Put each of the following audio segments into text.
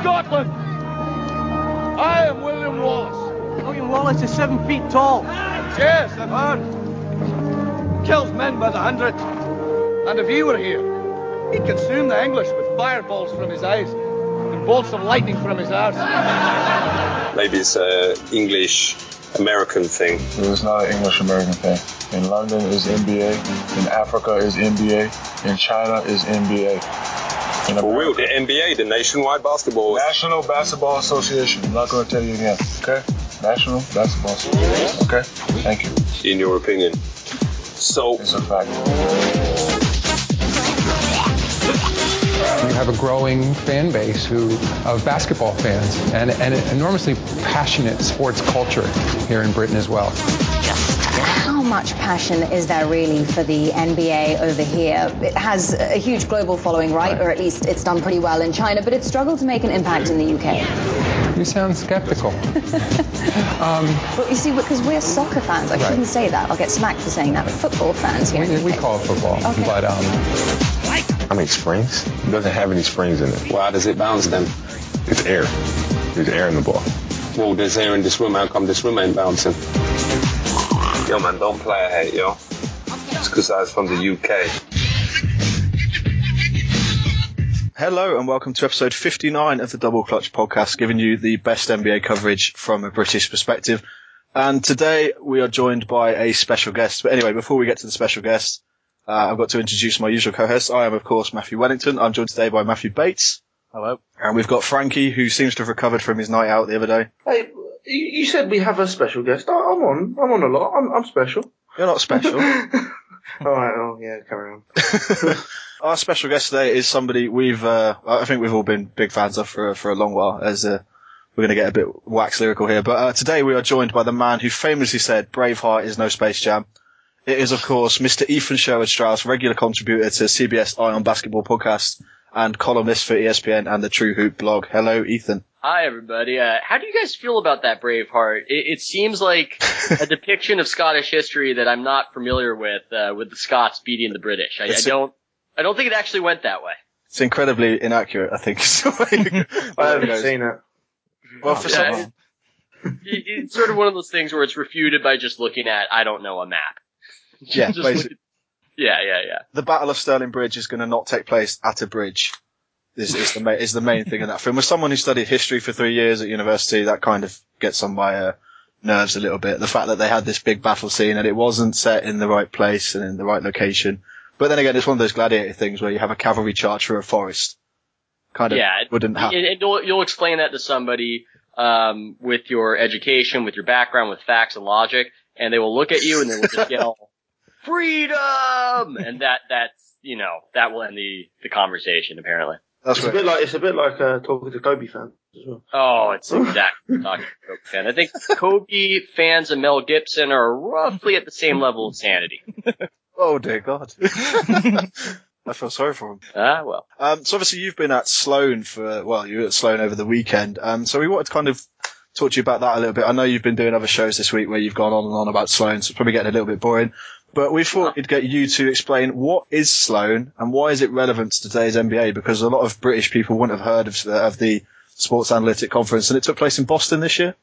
Scotland. I am William Wallace. William Wallace is seven feet tall. Yes, I've heard. Kills men by the hundred. And if he were here, he'd consume the English with fireballs from his eyes and bolts of lightning from his arse. Maybe it's an English American thing. It's not an English American thing. In London is NBA. In Africa is NBA. In China is NBA. In For real, the NBA, the Nationwide Basketball. National Basketball Association. I'm not going to tell you again. Okay? National Basketball Association. Okay? Thank you. in your opinion. So, It's a fact. You have a growing fan base who of basketball fans and, and an enormously passionate sports culture here in Britain as well. How much passion is there really for the NBA over here? It has a huge global following, right? Or at least it's done pretty well in China, but it's struggled to make an impact in the UK. You sound skeptical. But you see, because we're soccer fans, I Right. shouldn't say that. I'll get smacked for saying that. But football fans here. in We, the we UK. call it football, Okay. but um, I mean, springs? It doesn't have any springs in it. why does it bounce then? It's air. There's air in the ball. Well, there's air in this room. How come this room ain't bouncing? Yo, man, don't play a hate, yo. It's because I was from the UK. Hello and welcome to episode 59 of the Double Clutch podcast, giving you the best NBA coverage from a British perspective. And today we are joined by a special guest. But anyway, before we get to the special guest, uh, I've got to introduce my usual co-host. I am, of course, Matthew Wellington. I'm joined today by Matthew Bates. Hello. And we've got Frankie, who seems to have recovered from his night out the other day. Hey, you you said we have a special guest. I- I'm on. I'm on a lot. I'm, I'm special. You're not special. All right. Oh yeah. Carry on. Our special guest today is somebody we've, uh, I think we've all been big fans of for, for a long while as, uh, we're going to get a bit wax lyrical here. But, uh, today we are joined by the man who famously said Braveheart is no Space Jam. It is, of course, Mr. Ethan Sherwood Strauss, regular contributor to CBS Eye on Basketball podcast and columnist for ESPN and the True Hoop blog. Hello, Ethan. Hi, everybody. Uh, how do you guys feel about that Braveheart? It, it seems like a depiction of Scottish history that I'm not familiar with, uh, with the Scots beating the British. I, I don't, I don't think it actually went that way. It's incredibly inaccurate, I think. is I haven't seen it. well, for Yeah, some, It, it's sort of one of those things where it's refuted by just looking at, I don't know, a map. yeah, Just basically. Yeah, yeah, yeah. the Battle of Stirling Bridge is going to not take place at a bridge. Is, is the ma- is the main thing in that film. As someone who studied history for three years at university, that kind of gets on my uh, nerves a little bit. The fact that they had this big battle scene and it wasn't set in the right place and in the right location. But then again, it's one of those gladiator things where you have a cavalry charge through a forest. Kind of Yeah, it- wouldn't happen. And, and you'll, you'll explain that to somebody um, with your education, with your background, with facts and logic, and they will look at you and they will just yell, "Freedom!" And that that's you know that will end the the conversation apparently. That's It's a bit like it's a bit like uh, talking to Kobe fans as well. Oh, it's exactly talking about Kobe fan. I think Kobe fans and Mel Gibson are roughly at the same level of sanity. oh dear God. I feel sorry for him. Ah, well. Um, so obviously you've been at Sloan for, well, you were at Sloan over the weekend. Um, so we wanted to kind of talk to you about that a little bit. I know you've been doing other shows this week where you've gone on and on about Sloan, so it's probably getting a little bit boring. But we thought we'd get you to explain what is Sloan and why is it relevant to today's NBA? Because a lot of British people wouldn't have heard of, of the Sports Analytic Conference and it took place in Boston this year.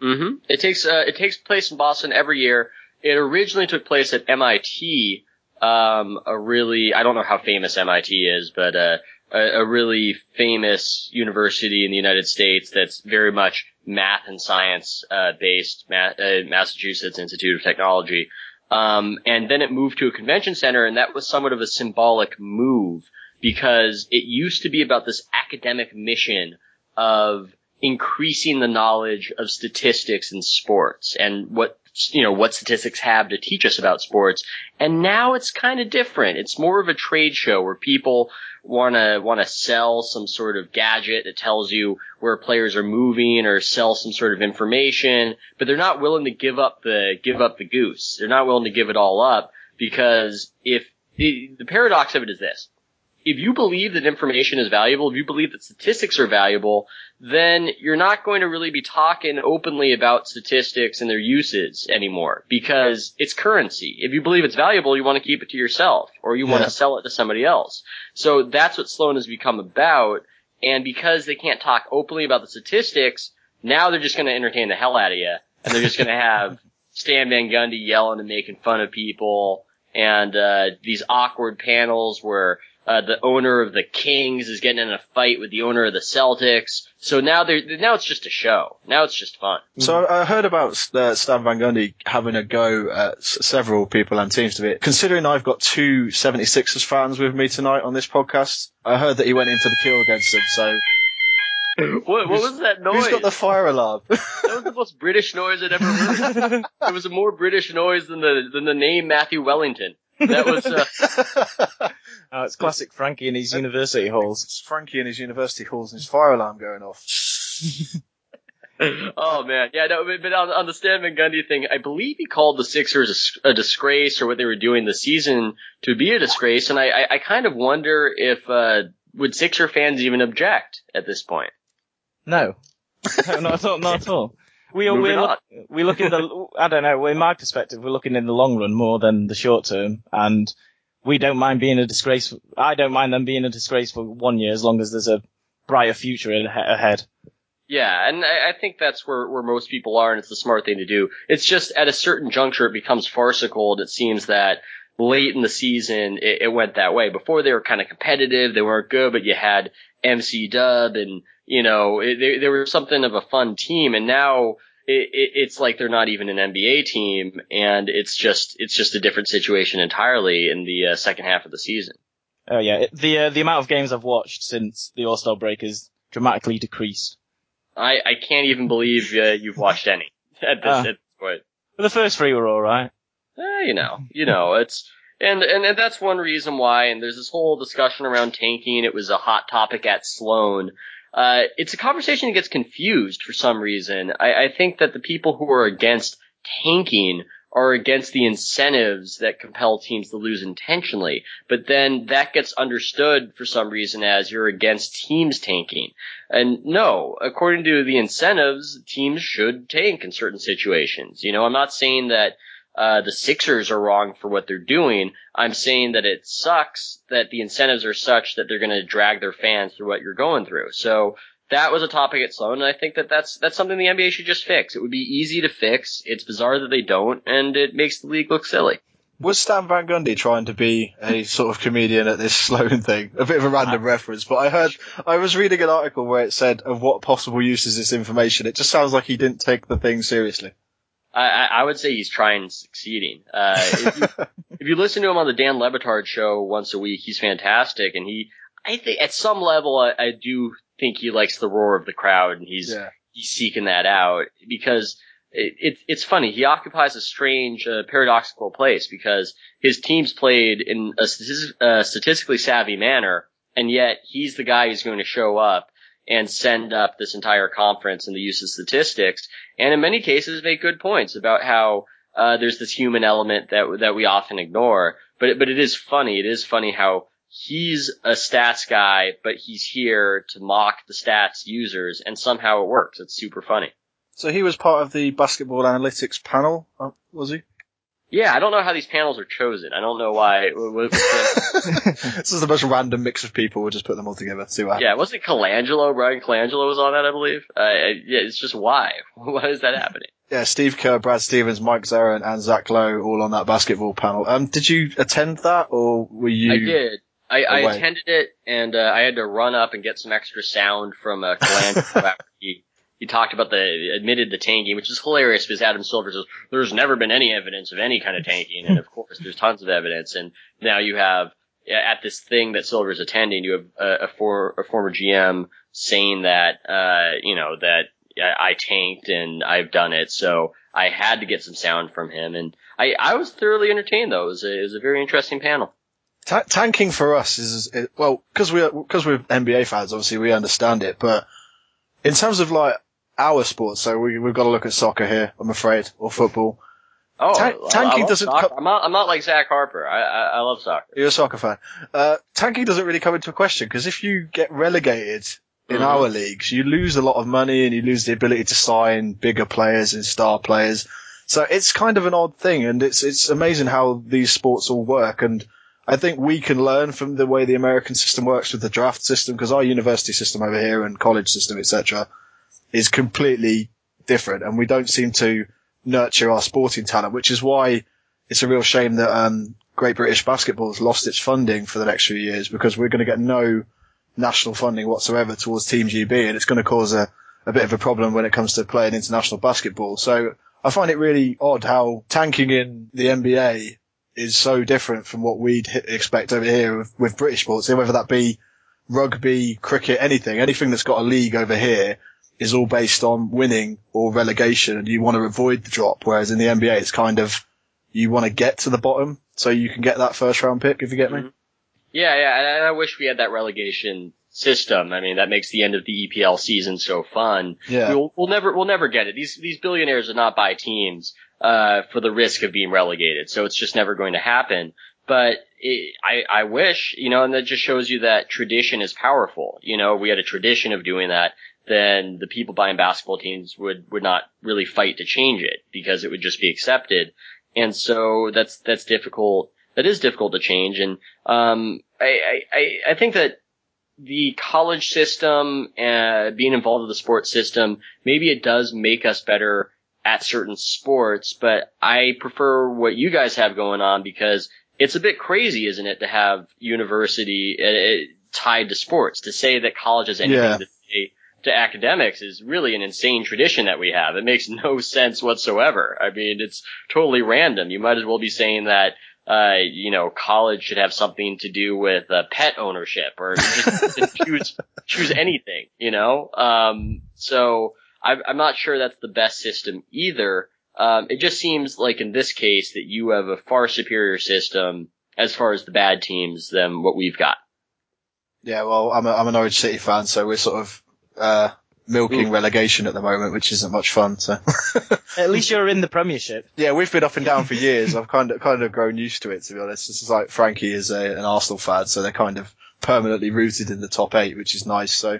hmm It takes uh, it takes place in Boston every year. It originally took place at MIT. Um, a really I don't know how famous MIT is, but uh, a, a really famous university in the United States that's very much math and science uh, based. Ma- uh, Massachusetts Institute of Technology. Um, and then it moved to a convention center, and that was somewhat of a symbolic move because it used to be about this academic mission of increasing the knowledge of statistics in sports. And what you know what statistics have to teach us about sports. And now it's kind of different. It's more of a trade show where people want to want to sell some sort of gadget that tells you where players are moving or sell some sort of information but they're not willing to give up the give up the goose. They're not willing to give it all up because if the, the paradox of it is this if you believe that information is valuable, if you believe that statistics are valuable, then you're not going to really be talking openly about statistics and their uses anymore because it's currency. If you believe it's valuable, you want to keep it to yourself or you want to sell it to somebody else. So that's what Sloan has become about. And because they can't talk openly about the statistics, now they're just going to entertain the hell out of you, and they're just going to have Stan Van Gundy yelling and making fun of people, and uh, these awkward panels where uh, the owner of the Kings is getting in a fight with the owner of the Celtics. So now they're now it's just a show. Now it's just fun. So I heard about uh, Stan Van Gundy having a go at s- several people and teams to be. Considering I've got two 76ers fans with me tonight on this podcast, I heard that he went in for the kill against them. So What, what was that noise? who's got the fire alarm? That was the most British noise I'd ever heard. it was a more British noise than the than the name Matthew Wellington. That was uh, Oh, it's classic Frankie in his university halls. It's Frankie in his university halls and his fire alarm going off. oh man, yeah, no, but, but on, on the Stan Van Gundy thing, I believe he called the Sixers a disgrace or what they were doing this season to be a disgrace, and I, I, I kind of wonder if uh, would Sixer fans even object at this point. No. no, not at all. Not at all. We are, we Moving look, we look in the I don't know. In my perspective, we're looking in the long run more than the short term, and we don't mind being a disgrace. I don't mind them being a disgrace for one year as long as there's a brighter future ahead. Yeah, and I, I think that's where, where most people are, and it's the smart thing to do. It's just at a certain juncture, it becomes farcical, and it seems that late in the season, it, it went that way. Before they were kind of competitive, they weren't good, but you had MC Dub, and you know, it, they, they were something of a fun team, and now it, it, it's like they're not even an NBA team, and it's just it's just a different situation entirely in the uh, second half of the season. Oh yeah, it- the uh, the amount of games I've watched since the All Star break has dramatically decreased. I, I can't even believe uh, you've watched any at this, Ah. at this point. The first three were all right. Eh, you know, you know, it's and, and and that's one reason why. And there's this whole discussion around tanking. It was a hot topic at Sloan. Uh, it's a conversation that gets confused for some reason. I, I think that the people who are against tanking are against the incentives that compel teams to lose intentionally. But then that gets understood for some reason as you're against teams tanking. And no, according to the incentives, teams should tank in certain situations. You know, I'm not saying that uh, the Sixers are wrong for what they're doing. I'm saying that it sucks that the incentives are such that they're going to drag their fans through what you're going through. So that was a topic at Sloan, and I think that that's that's something the NBA should just fix. It would be easy to fix. It's bizarre that they don't, and it makes the league look silly. Was Stan Van Gundy trying to be a sort of comedian at this Sloan thing? A bit of a random reference, but I heard, I was reading an article where it said of what possible use is this information. It just sounds like he didn't take the thing seriously. I, I would say he's trying succeeding. Uh, if, you, if you listen to him on the Dan Le Batard show once a week, he's fantastic, and he, I think at some level, I, I do think he likes the roar of the crowd, and he's Yeah. he's seeking that out because it, it, it's funny. He occupies a strange, uh, paradoxical place because his teams played in a uh, statistically savvy manner, and yet he's the guy who's going to show up and send up this entire conference in the use of statistics, and in many cases make good points about how uh, there's this human element that that we often ignore. But but it is funny. It is funny how he's a stats guy, but he's here to mock the stats users, and somehow it works. It's super funny. So he was part of the basketball analytics panel, uh, was he? Yeah, I don't know how these panels are chosen. I don't know why. this is the most random mix of people. We'll just put them all together. See what happens. yeah, wasn't it Colangelo? Brian Colangelo was on that, I believe. Uh, yeah, it's just why? Why is that happening? Yeah, Steve Kerr, Brad Stevens, Mike Zarren, and Zach Lowe all on that basketball panel. Um, did you attend that, or were you? I did. I, I attended it, and uh, I had to run up and get some extra sound from uh, Colangelo after he he talked about the admitted the tanking, which is hilarious because Adam Silver says there's never been any evidence of any kind of tanking, and of course there's tons of evidence, and now you have at this thing that Silver's attending, you have a, a, for, a former GM saying that uh, you know that I I tanked and I've done it, so I had to get some sound from him, and I I was thoroughly entertained though. It was a, it was a very interesting panel. Ta- tanking for us is, is well because we because we're NBA fans. Obviously, we understand it, but in terms of like our sport, so we we've got to look at soccer here. I'm afraid, or football. Oh, Ta- I- I tanking doesn't co- I'm not. I'm not like Zach Harper. I, I, I love soccer. You're a soccer fan. Uh, tanking doesn't really come into a question because if you get relegated in Mhm. our leagues, you lose a lot of money and you lose the ability to sign bigger players and star players. So it's kind of an odd thing, and it's it's amazing how these sports all work. And I think we can learn from the way the American system works with the draft system because our university system over here and college system, etc., is completely different, and we don't seem to nurture our sporting talent, which is why it's a real shame that um, Great British Basketball has lost its funding for the next few years because we're going to get no national funding whatsoever towards Team GB, and it's going to cause a, a bit of a problem when it comes to playing international basketball. So I find it really odd how tanking in the NBA is so different from what we'd expect over here with, with British sports, whether that be rugby, cricket, anything, anything that's got a league over here is all based on winning or relegation and you want to avoid the drop. Whereas in the NBA, it's kind of, you want to get to the bottom so you can get that first round pick, if you get me. Yeah, yeah, and I wish we had that relegation system. I mean, that makes the end of the EPL season so fun. Yeah. We'll, we'll never, we'll never get it. These, these billionaires are not buy teams, uh, for the risk of being relegated. So it's just never going to happen. But it, I, I wish, you know, and that just shows you that tradition is powerful. You know, we had a tradition of doing that. Then the people buying basketball teams would, would not really fight to change it because it would just be accepted. And so that's, that's difficult. That is difficult to change. And, um, I, I, I think that the college system, uh, being involved with the sports system, maybe it does make us better at certain sports, but I prefer what you guys have going on because it's a bit crazy, isn't it, to have university uh, tied to sports. To say that college has anything Yeah. to say to academics is really an insane tradition that we have. It makes no sense whatsoever. I mean, it's totally random. You might as well be saying that, uh, you know, college should have something to do with uh, pet ownership or choose choose anything. You know, um, so I'm, I'm not sure that's the best system either. Um, it just seems like in this case that you have a far superior system as far as the bad teams than what we've got. Yeah, well, I'm a, I'm City fan, so we're sort of, uh, milking relegation at the moment, which isn't much fun, so. At least you're in the Premiership. Yeah, we've been up and down for years. I've kind of kind of grown used to it, to be honest. This is like Frankie is a, an Arsenal fan, so they're kind of permanently rooted in the top eight, which is nice. So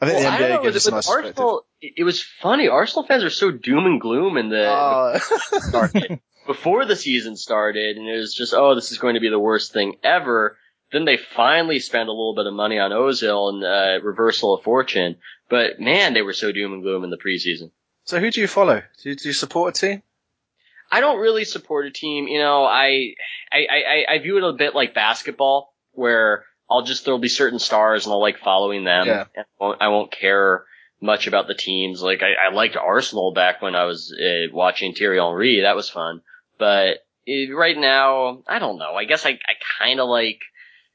I think Well, the NBA know, gives us a nice. Arsenal, it, it was funny. Arsenal fans are so doom and gloom in the Oh. started, before the season started, and it was just, oh, this is going to be the worst thing ever. Then they finally spent a little bit of money on Ozil and uh, reversal of fortune. But man, they were so doom and gloom in the preseason. So who do you follow? Do you, do you support a team? I don't really support a team. You know, I, I, I, I view it a bit like basketball, where I'll just there'll be certain stars and I'll like following them. Yeah. I won't, I won't care much about the teams. Like I, I liked Arsenal back when I was uh, watching Thierry Henry. That was fun. But eh, right now, I don't know. I guess I, I kind of like.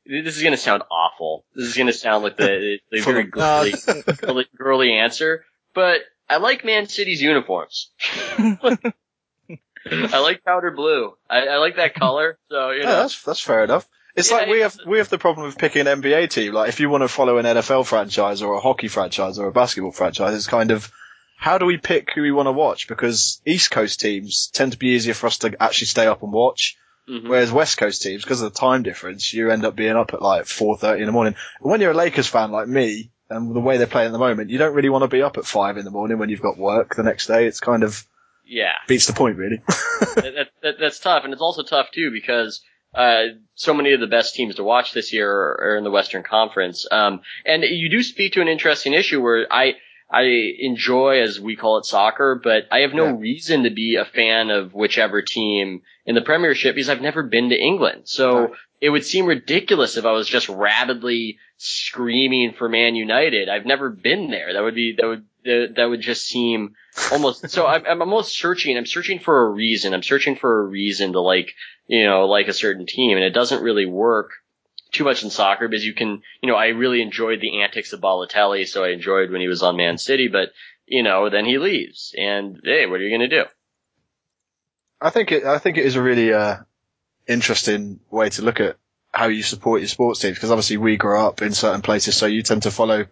This is gonna sound awful. This is gonna sound like the, the very girly, girly, girly answer. But I like Man City's uniforms. I like powder blue. I, I like that color. So you Yeah, that's that's fair enough. It's Yeah, like we have we have the problem of picking an NBA team. Like if you want to follow an NFL franchise or a hockey franchise or a basketball franchise, it's kind of how do we pick who we want to watch? Because East Coast teams tend to be easier for us to actually stay up and watch. Mhm. Whereas West Coast teams, because of the time difference, you end up being up at like 4.30 in the morning. When you're a Lakers fan like me, and the way they're playing at the moment, you don't really want to be up at 5 in the morning when you've got work the next day. It's kind of yeah, beats the point really. that, that, that's tough, and it's also tough too because uh, so many of the best teams to watch this year are, are in the Western Conference. Um, and you do speak to an interesting issue where I I enjoy, as we call it, soccer, but I have no Yeah. reason to be a fan of whichever team in the Premiership because I've never been to England. So Right. it would seem ridiculous if I was just rabidly screaming for Man United. I've never been there. That would be that would that, that would just seem almost. so I'm, I'm almost searching. I'm searching for a reason. I'm searching for a reason to like you know like a certain team, and it doesn't really work too much in soccer because you can you know I really enjoyed the antics of Balotelli, so I enjoyed when he was on Man City, but you know then he leaves, and hey, what are you gonna do? I think it. I think it is a really uh, interesting way to look at how you support your sports teams because obviously we grow up in certain places, so you tend to follow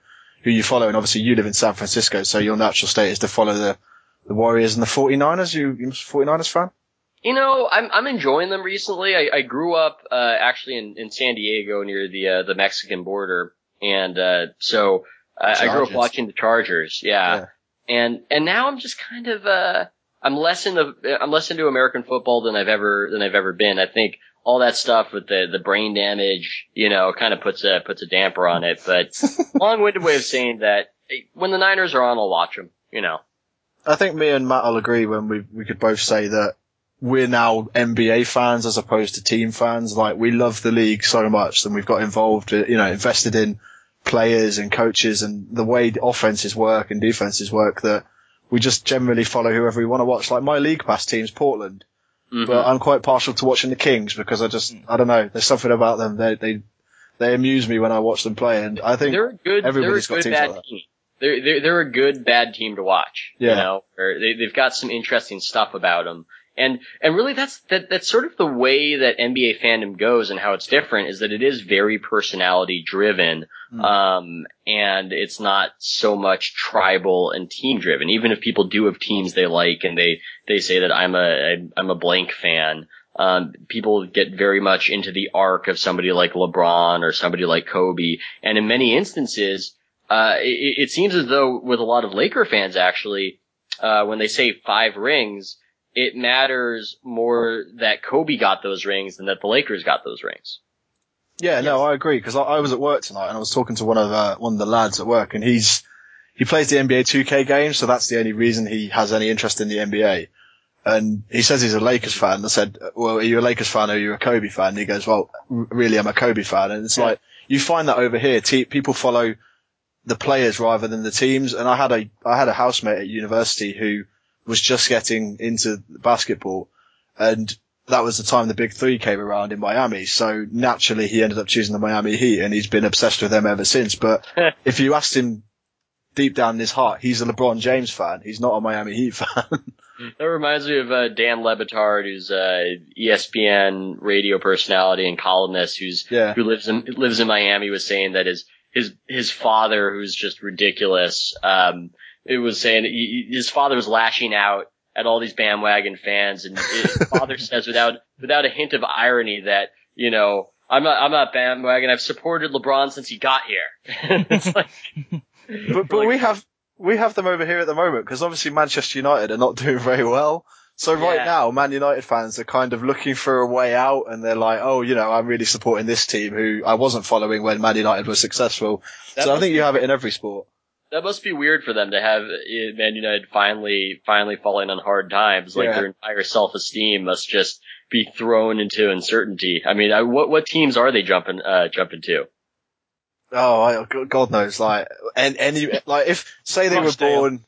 who you follow, and obviously you live in San Francisco, so your natural state is to follow the the Warriors and the 49ers. You you a 49ers fan? You know, I'm I'm enjoying them recently. I, I grew up uh, actually in, in San Diego near the uh, the Mexican border, and uh, so I, I grew up watching the Chargers. Yeah. Yeah. and and now I'm just kind of uh I'm less into I'm less into American football than I've ever than I've ever been. I think all that stuff with the the brain damage, you know, kind of puts a puts a damper on it. But long-winded way of saying that when the Niners are on, I'll watch them. You know. I think me and Matt will agree when we we could both say that we're now NBA fans as opposed to team fans. Like we love the league so much, and we've got involved, you know, invested in players and coaches and the way offenses work and defenses work that we just generally follow whoever we want to watch. Like my league pass team's Portland, mm-hmm. but I'm quite partial to watching the Kings because I just I don't know. There's something about them. They they they amuse me when I watch them play, and I think they're a good. Everybody's they're a good bad like team. They're, they're they're a good bad team to watch. Yeah. You know, or they they've got some interesting stuff about them. And and really that's that that's sort of the way that NBA fandom goes and how it's different is that it is very personality driven. Mm. Um and it's not so much tribal and team driven. Even if people do have teams they like and they they say that I'm a I'm a blank fan, um, people get very much into the arc of somebody like LeBron or somebody like Kobe. And in many instances, uh, it, it seems as though with a lot of Laker fans actually, uh, when they say five rings, it matters more that Kobe got those rings than that the Lakers got those rings. Yeah, no, I agree because I, I, was at work tonight and I was talking to one of uh, one of the lads at work and he's he plays the NBA 2K game, so that's the only reason he has any interest in the NBA. And he says he's a Lakers fan. I said, "Well, are you a Lakers fan or are you a Kobe fan?" And he goes, "Well, really, I'm a Kobe fan." And it's yeah. like you find that over here, te- people follow the players rather than the teams. And I had a I had a housemate at university who was just getting into basketball and that was the time the big three came around in Miami. So naturally he ended up choosing the Miami Heat and he's been obsessed with them ever since. But if you asked him deep down in his heart, he's a LeBron James fan. He's not a Miami Heat fan. that reminds me of uh, Dan Le Batard, who's a ESPN radio personality and columnist who's yeah. who lives in lives in Miami was saying that his his his father, who's just ridiculous, um, it was saying he, his father was lashing out at all these bandwagon fans, and his father says without without a hint of irony that you know I'm not I'm not bandwagon. I've supported LeBron since he got here. it's like, but but like, we have we have them over here at the moment because obviously Manchester United are not doing very well. So right Yeah. now, Man United fans are kind of looking for a way out, and they're like, "Oh, you know, I'm really supporting this team who I wasn't following when Man United was successful." That so I must think you have it in every sport. That must be weird for them to have uh, Man United finally finally falling on hard times. Like Yeah. their entire self esteem must just be thrown into uncertainty. I mean, I, what what teams are they jumping uh, jumping to? Oh, I, God knows, like, and any, like, if, say they were born,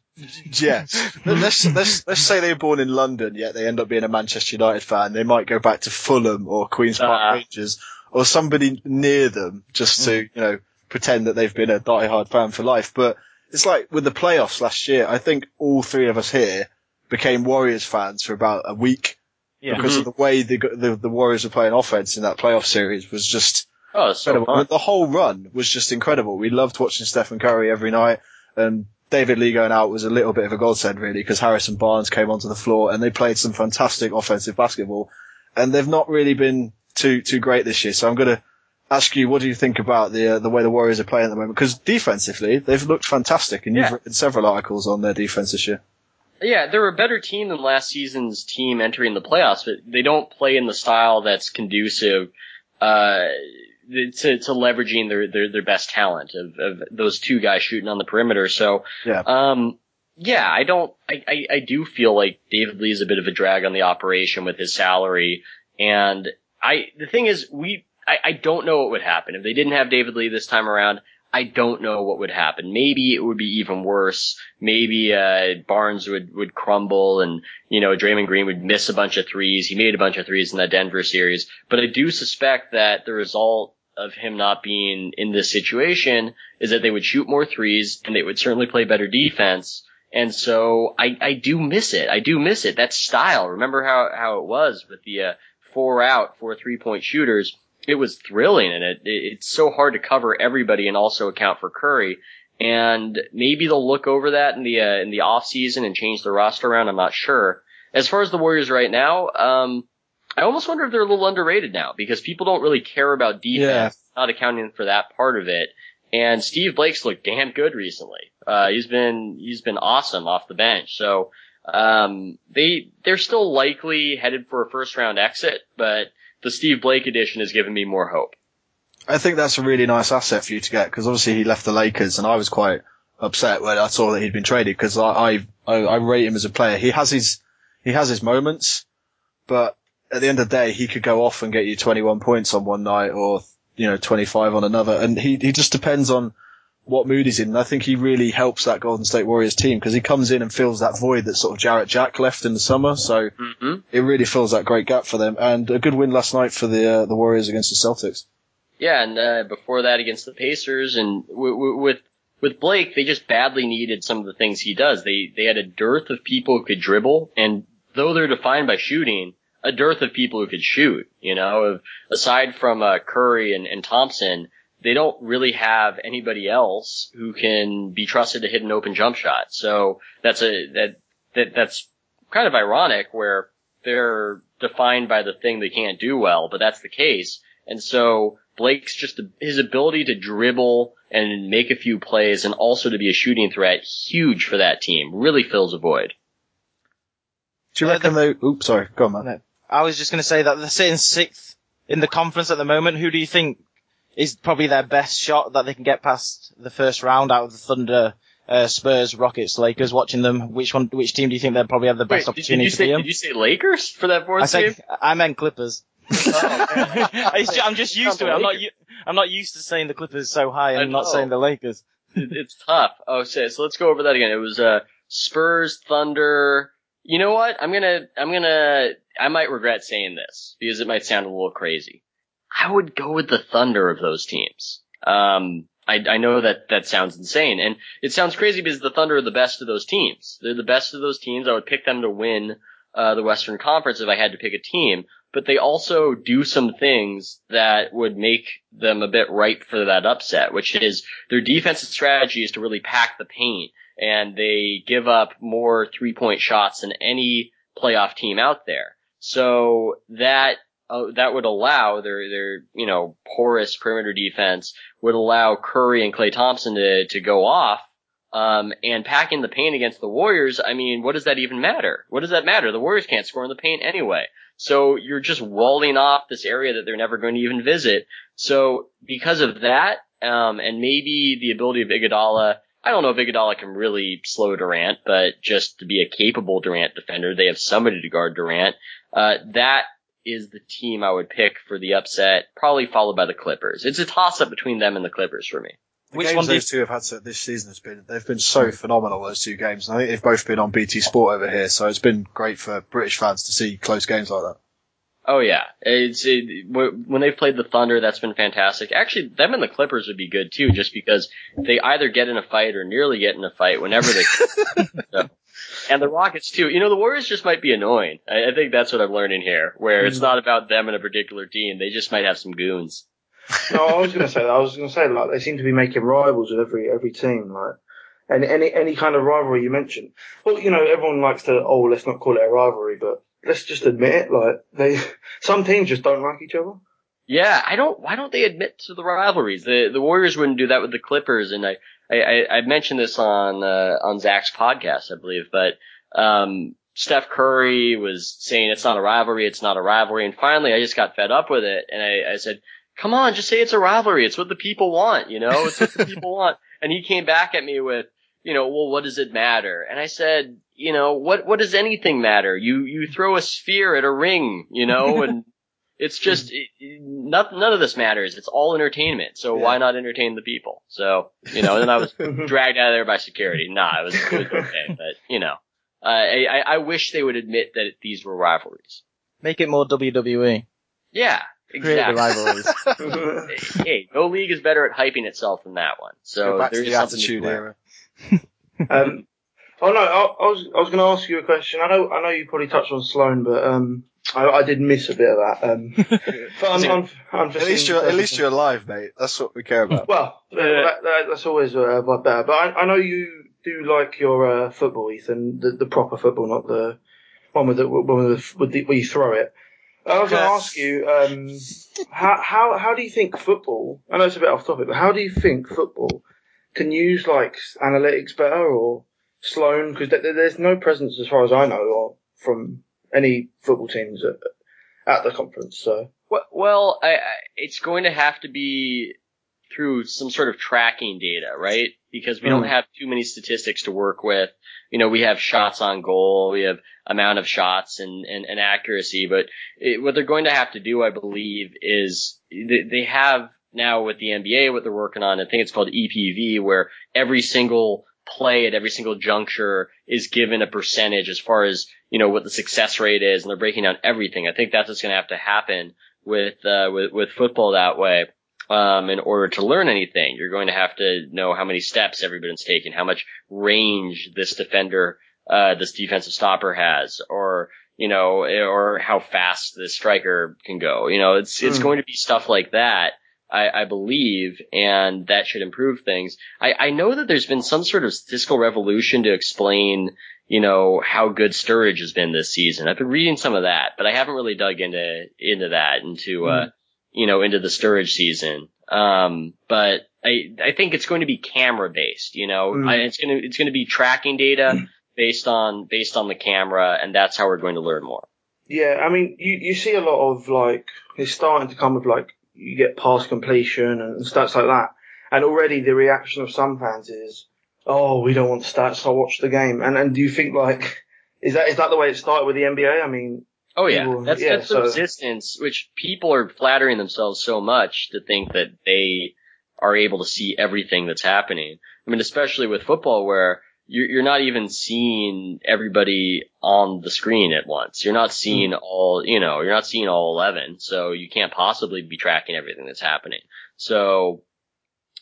yeah, let's, let's, let's say they were born in London, yet they end up being a Manchester United fan, they might go back to Fulham or Queen's Park Ah. Rangers or somebody near them just to, Mm. you know, pretend that they've been a die-hard fan for life. But it's like with the playoffs last year, I think all three of us here became Warriors fans for about a week Yeah. because of mm-hmm. the way the, the, the Warriors were playing offense in that playoff series was just, Oh, so incredible. fun. The whole run was just incredible. We loved watching Stephen Curry every night, and David Lee going out was a little bit of a godsend, really, because Harrison Barnes came onto the floor and they played some fantastic offensive basketball, and they've not really been too too great this year. So I'm going to ask you, what do you think about the uh, the way the Warriors are playing at the moment? Because defensively, they've looked fantastic, and you've Yeah. written several articles on their defense this year. Yeah, they're a better team than last season's team entering the playoffs, but they don't play in the style that's conducive uh, to, to leveraging their, their, their best talent of, of those two guys shooting on the perimeter. So, Yeah. um, yeah, I don't, I, I, I do feel like David Lee is a bit of a drag on the operation with his salary. And I, the thing is, we, I, I don't know what would happen if they didn't have David Lee this time around. I don't know what would happen. Maybe it would be even worse. Maybe, uh, Barnes would, would crumble and, you know, Draymond Green would miss a bunch of threes. He made a bunch of threes in that Denver series, but I do suspect that the result of him not being in this situation is that they would shoot more threes and they would certainly play better defense. And so I, I do miss it. I do miss it. That style. Remember how, how it was with the, uh, four out, four three point shooters. It was thrilling and it, it, it's so hard to cover everybody and also account for Curry. And maybe they'll look over that in the, uh, in the off season and change the roster around. I'm not sure. As far as the Warriors right now, um, I almost wonder if they're a little underrated now because people don't really care about defense, not accounting for that part of it. And Steve Blake's looked damn good recently. Uh, he's been, he's been awesome off the bench. So, um, they, they're still likely headed for a first round exit, but the Steve Blake edition has given me more hope. I think that's a really nice asset for you to get because obviously he left the Lakers and I was quite upset when I saw that he'd been traded because I, I, I rate him as a player. He has his, he has his moments, but at the end of the day, he could go off and get you 21 points on one night or, you know, 25 on another. And he, he just depends on what mood he's in. And I think he really helps that Golden State Warriors team because he comes in and fills that void that sort of Jarrett Jack left in the summer. So mm-hmm. it really fills that great gap for them. And a good win last night for the, uh, the Warriors against the Celtics. Yeah, and uh, before that against the Pacers, and w- w- with with Blake, they just badly needed some of the things he does. They they had a dearth of people who could dribble, and though they're defined by shooting, a dearth of people who could shoot. You know, aside from uh, Curry and, and Thompson, they don't really have anybody else who can be trusted to hit an open jump shot. So that's a that that that's kind of ironic where they're defined by the thing they can't do well, but that's the case. And so Blake's just his ability to dribble and make a few plays and also to be a shooting threat, huge for that team. Really fills a void. Do you uh, reckon they? Oops, sorry. Go on, man. I was just going to say that they're sitting sixth in the conference at the moment. Who do you think is probably their best shot that they can get past the first round out of the Thunder, uh, Spurs, Rockets, Lakers? Watching them, which one, which team do you think they'll probably have the best Wait, opportunity did you to say, Did you say Lakers for that fourth I said, team? I meant Clippers. Oh, I'm just used to it. I'm not. I'm not used to saying the Clippers so high and not saying the Lakers. it's tough. Oh, shit. So let's go over that again. It was uh, Spurs, Thunder. You know what? I'm gonna. I'm gonna. I might regret saying this because it might sound a little crazy. I would go with the Thunder of those teams. Um, I, I know that that sounds insane, and it sounds crazy because the Thunder are the best of those teams. They're the best of those teams. I would pick them to win uh, the Western Conference if I had to pick a team. But they also do some things that would make them a bit ripe for that upset, which is their defensive strategy is to really pack the paint, and they give up more three point shots than any playoff team out there. So that uh, that would allow their their you know porous perimeter defense would allow Curry and Clay Thompson to to go off. Um, and packing the paint against the Warriors, I mean, what does that even matter? What does that matter? The Warriors can't score in the paint anyway. So you're just walling off this area that they're never going to even visit. So because of that, um, and maybe the ability of Iguodala, I don't know if Iguodala can really slow Durant, but just to be a capable Durant defender, they have somebody to guard Durant. Uh, that is the team I would pick for the upset, probably followed by the Clippers. It's a toss up between them and the Clippers for me. The Which games one do those two have had to, this season has been they've been so phenomenal those two games. And I think they've both been on BT Sport over here, so it's been great for British fans to see close games like that. Oh yeah, it's it, when they've played the Thunder, that's been fantastic. Actually, them and the Clippers would be good too, just because they either get in a fight or nearly get in a fight whenever they. so. And the Rockets too. You know, the Warriors just might be annoying. I, I think that's what I'm learning here, where it's mm-hmm. not about them and a particular team. They just might have some goons. no, I was going to say that. I was going to say like they seem to be making rivals with every every team. Like and any any kind of rivalry you mentioned. Well, you know, everyone likes to oh let's not call it a rivalry, but let's just admit it. Like they some teams just don't like each other. Yeah, I don't. Why don't they admit to the rivalries? The the Warriors wouldn't do that with the Clippers, and I I, I mentioned this on uh, on Zach's podcast, I believe, but um, Steph Curry was saying it's not a rivalry, it's not a rivalry, and finally I just got fed up with it, and I, I said, come on, just say it's a rivalry. It's what the people want, you know, it's what the people want. And he came back at me with, you know, well, what does it matter? And I said, you know, what, what does anything matter? You, you throw a sphere at a ring, you know, and it's just, it, not, none of this matters. It's all entertainment. So Yeah. why not entertain the people? So, you know, and then I was dragged out of there by security. Nah, it was, it was okay, but, you know, uh, I, I, I wish they would admit that these were rivalries. Make it more WWE. Yeah, exactly. rivalries. hey, no league is better at hyping itself than that one. So Go back to there's the something attitude to era. um, oh no, I, I was I was going to ask you a question. I know I know you probably touched on Sloan, but um, I, I did miss a bit of that. Um, but un, un, unforeseen At least you're at least you're alive, mate. That's what we care about. Well, uh, that, that, that's always uh, but better. But I, I know you do like your uh, football, Ethan, the, the proper football, not the one with the one with the, with the where you throw it. I was going to ask you, um, how how how do you think football? I know it's a bit off topic, but how do you think football can use like analytics better or Sloan? Because th- there's no presence, as far as I know, or from any football teams at, at the conference. So Well, well I, I, it's going to have to be through some sort of tracking data, right? Because we mm. don't have too many statistics to work with. You know, we have shots on goal, we have amount of shots and, and, and accuracy, but it, what they're going to have to do, I believe, is they, they have now with the NBA, what they're working on, I think it's called EPV, where every single play at every single juncture is given a percentage as far as, you know, what the success rate is, and they're breaking down everything. I think that's what's going to have to happen with, uh, with, with football that way. Um, in order to learn anything, you're going to have to know how many steps everybody's taking, how much range this defender, uh, this defensive stopper has, or, you know, or how fast this striker can go. You know, it's, it's mm. going to be stuff like that I, I, believe, and that should improve things. I, I know that there's been some sort of statistical revolution to explain, you know, how good Sturridge has been this season. I've been reading some of that, but I haven't really dug into into that, into uh, mm. you know, into the Sturridge season. Um, but I I think it's going to be camera based. You know, mm. I, it's gonna it's gonna be tracking data based on based on the camera, and that's how we're going to learn more. Yeah, I mean, you you see a lot of like it's starting to come with like you get pass completion and stats like that. And already the reaction of some fans is, oh, we don't want stats, I'll watch the game. And and do you think like, is that is that the way it started with the NBA? I mean, Oh yeah, people, that's yeah, that's so. the resistance, which people are flattering themselves so much to think that they are able to see everything that's happening. I mean, especially with football, where you're, you're not even seeing everybody on the screen at once. You're not seeing mm. all, you know, you're not seeing all 11. So you can't possibly be tracking everything that's happening. So,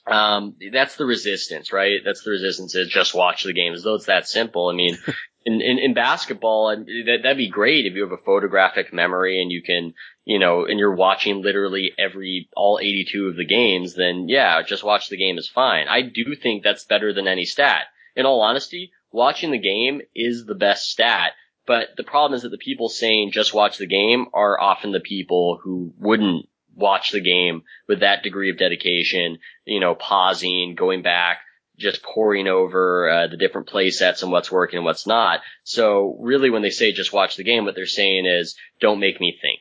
um, that's the resistance, right? That's the resistance is just watch the game as though it's that simple. I mean, in, in, in basketball, that, that'd be great if you have a photographic memory and you can, you know, and you're watching literally every, all 82 of the games, then yeah, just watch the game is fine. I do think that's better than any stat in all honesty, watching the game is the best stat. But the problem is that the people saying just watch the game are often the people who wouldn't watch the game with that degree of dedication, you know, pausing, going back, just poring over uh, the different play sets and what's working and what's not. So really when they say just watch the game, what they're saying is don't make me think.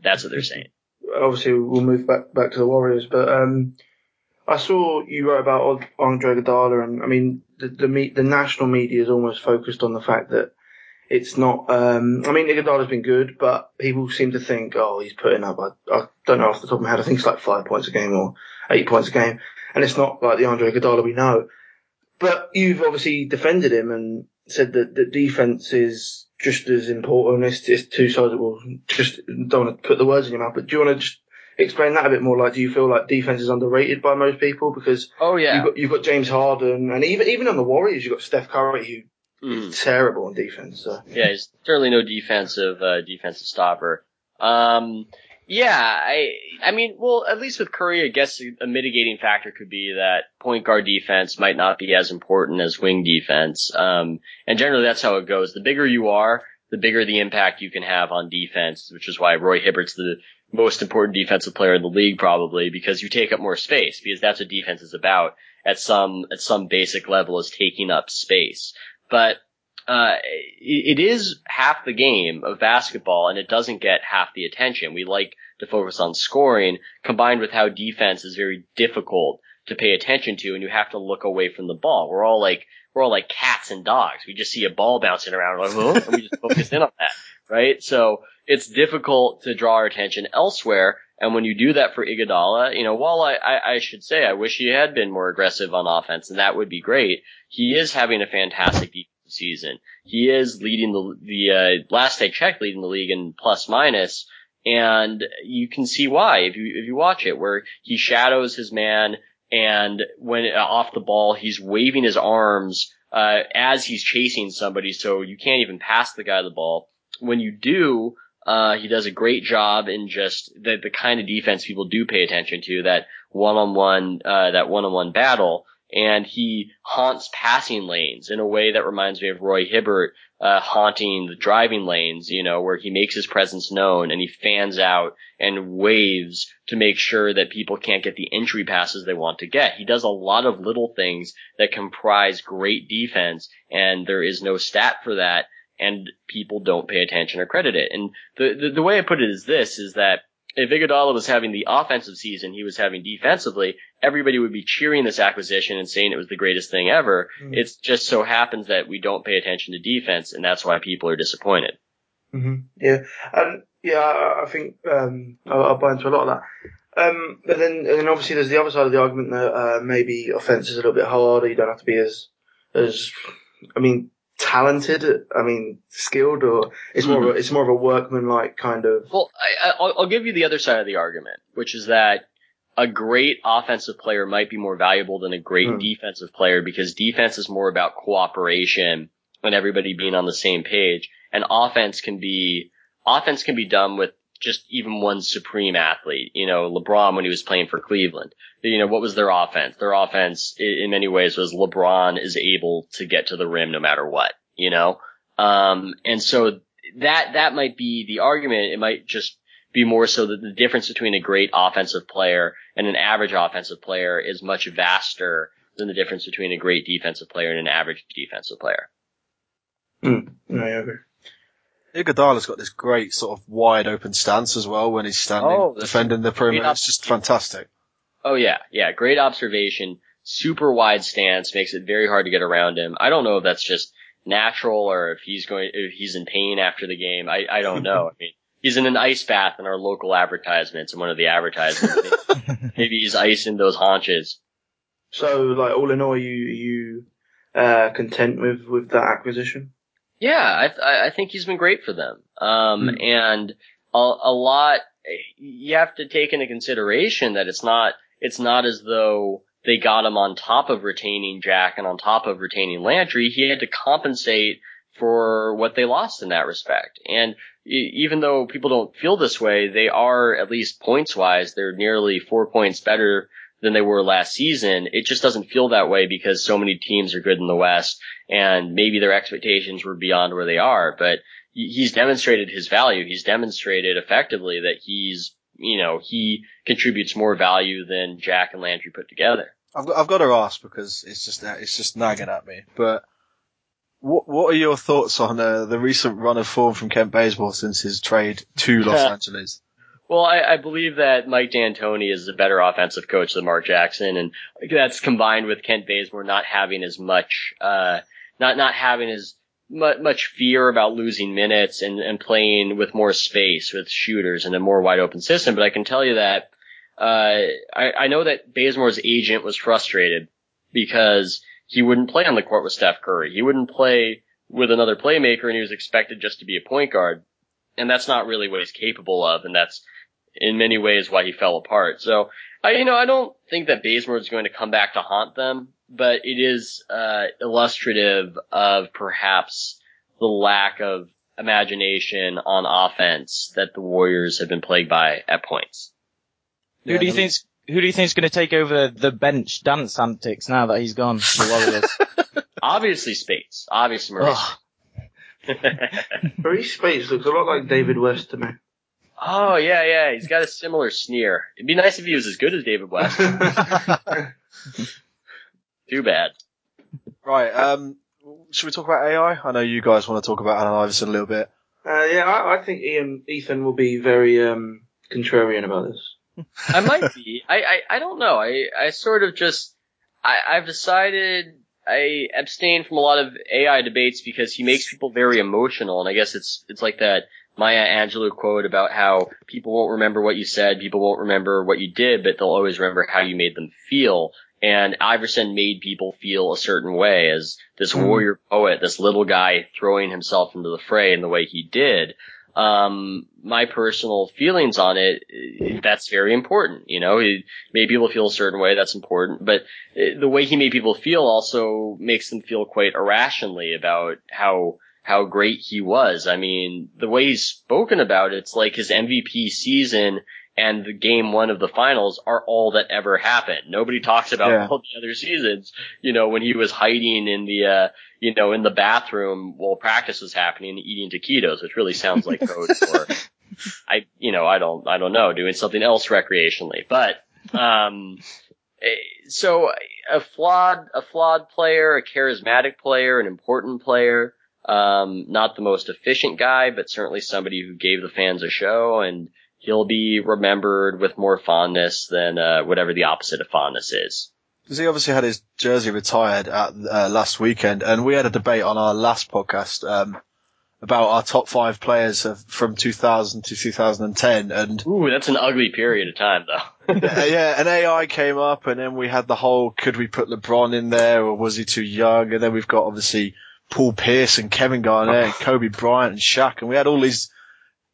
That's what they're saying. Obviously we'll move back, back to the Warriors, but, um, I saw you wrote about Andre Iguodala, and I mean the the, the national media is almost focused on the fact that it's not. Um, I mean Iguodala's been good, but people seem to think, oh, he's putting up. I, I don't know off the top of my head. I think it's like five points a game or eight points a game, and it's not like the Andre Iguodala we know. But you've obviously defended him and said that the defense is just as important. It's, it's two sides. Well, just don't want to put the words in your mouth, but do you want to just explain that a bit more? Like, do you feel like defense is underrated by most people? Because oh yeah, you've got, you've got James Harden, and even even on the Warriors, you've got Steph Curry, who mm. is terrible on defense. So. Yeah, he's certainly no defensive uh, defensive stopper. Um, yeah, I I mean, well, at least with Curry, I guess a mitigating factor could be that point guard defense might not be as important as wing defense. Um, and generally that's how it goes. The bigger you are, the bigger the impact you can have on defense, which is why Roy Hibbert's the most important defensive player in the league probably because you take up more space because that's what defense is about at some at some basic level is taking up space. But uh, it, it is half the game of basketball and it doesn't get half the attention. We like to focus on scoring combined with how defense is very difficult to pay attention to and you have to look away from the ball. We're all like we're all like cats and dogs. We just see a ball bouncing around like, oh, and we just focus in on that, right? So it's difficult to draw our attention elsewhere. And when you do that for Iguodala, you know, while I, I, I, should say I wish he had been more aggressive on offense, and that would be great, he is having a fantastic season. He is leading the the uh, last I checked, leading the league in plus minus, and you can see why if you if you watch it, where he shadows his man, and when uh, off the ball, he's waving his arms uh, as he's chasing somebody, so you can't even pass the guy the ball. When you do, uh, he does a great job in just the, the kind of defense people do pay attention to, that one-on-one, uh, that one-on-one battle. And he haunts passing lanes in a way that reminds me of Roy Hibbert, uh, haunting the driving lanes, you know, where he makes his presence known and he fans out and waves to make sure that people can't get the entry passes they want to get. He does a lot of little things that comprise great defense and there is no stat for that and people don't pay attention or credit it. And the, the, the way I put it is this, is that if Iguodala was having the offensive season he was having defensively, everybody would be cheering this acquisition and saying it was the greatest thing ever. Mm. It just so happens that we don't pay attention to defense, and that's why people are disappointed. Mm-hmm. Yeah, and yeah, I, I think um, I'll, I'll, buy into a lot of that. Um, but then, and then obviously there's the other side of the argument that uh, maybe offense is a little bit harder. You don't have to be as as I mean, talented? I mean, skilled, or it's more of a, it's more of a workman-like kind of. Well, I, I'll, I'll give you the other side of the argument, which is that a great offensive player might be more valuable than a great hmm. defensive player because defense is more about cooperation and everybody being on the same page, and offense can be offense can be done with just even one supreme athlete. You know, LeBron when he was playing for Cleveland. You know, what was their offense? Their offense in many ways was LeBron is able to get to the rim no matter what, you know? Um, and so that, that might be the argument. It might just be more so that the difference between a great offensive player and an average offensive player is much vaster than the difference between a great defensive player and an average defensive player. Mm, I agree. Iguodala's got this great sort of wide open stance as well when he's standing oh, defending the perimeter. It's just fantastic. Oh yeah, yeah, great observation. Super wide stance makes it very hard to get around him. I don't know if that's just natural or if he's going if he's in pain after the game. I I don't know. I mean, he's in an ice bath in our local advertisements in one of the advertisements. Maybe he's icing those haunches. So, like all in all, you you uh, content with with that acquisition? Yeah, I, I think he's been great for them. Um, mm. and a, a lot, you have to take into consideration that it's not, it's not as though they got him on top of retaining Jack and on top of retaining Landry. He had to compensate for what they lost in that respect. And even though people don't feel this way, they are at least points wise, they're nearly four points better than they were last season. It just doesn't feel that way because so many teams are good in the West and maybe their expectations were beyond where they are, but he's demonstrated his value. He's demonstrated effectively that he's, you know, he contributes more value than Jack and Landry put together. I've got, I've got to ask because it's just, it's just nagging at me, but what, what are your thoughts on uh, the recent run of form from Kent Bazemore since his trade to Los Angeles? Well, I, I, believe that Mike D'Antoni is a better offensive coach than Mark Jackson, and that's combined with Kent Bazemore not having as much, uh, not not having as much fear about losing minutes and, and playing with more space with shooters and a more wide open system. But I can tell you that uh, I, I know that Bazemore's agent was frustrated because he wouldn't play on the court with Steph Curry. He wouldn't play with another playmaker, and he was expected just to be a point guard. And that's not really what he's capable of, and that's in many ways why he fell apart. So, I, you know, I don't think that Bazemore is going to come back to haunt them, but it is, uh, illustrative of perhaps the lack of imagination on offense that the Warriors have been plagued by at points. Who yeah, do you think? Who do you think is going to take over the bench dance antics now that he's gone? The Warriors. Obviously, Speights. Obviously, Marreese. Marreese Speights looks a lot like David West to me. Oh yeah, yeah. He's got a similar sneer. It'd be nice if he was as good as David West. Too bad. Right. Um, should we talk about AI? I know you guys want to talk about Allen Iverson a little bit. Uh, yeah, I, I, think Ian Ethan will be very um, contrarian about this. I might be. I, I, I don't know. I, I sort of just I, I've decided I abstain from a lot of AI debates because he makes people very emotional, and I guess it's it's like that Maya Angelou quote about how people won't remember what you said, people won't remember what you did, but they'll always remember how you made them feel. And Iverson made people feel a certain way as this mm. warrior poet, this little guy throwing himself into the fray in the way he did. Um, my personal feelings on it, that's very important. You know, he made people feel a certain way. That's important. But uh, the way he made people feel also makes them feel quite irrationally about how how great he was. I mean, the way he's spoken about it, it's like his MVP season and the game one of the finals are all that ever happened. Nobody talks about yeah. all the other seasons, you know, when he was hiding in the, uh, you know, in the bathroom while practice was happening and eating taquitos, which really sounds like code for, I, you know, I don't, I don't know, doing something else recreationally, but, um, eh, so a flawed, a flawed player, a charismatic player, an important player, um, not the most efficient guy, but certainly somebody who gave the fans a show and he'll be remembered with more fondness than uh, whatever the opposite of fondness is. Because he obviously had his jersey retired at uh, last weekend, and we had a debate on our last podcast um, about our top five players of, from 2000 to 2010, and Ooh, that's an ugly period of time, though. yeah, yeah, an AI came up, and then we had the whole: could we put LeBron in there, or was he too young? And then we've got obviously Paul Pierce and Kevin Garnett, and Kobe Bryant and Shaq, and we had all these.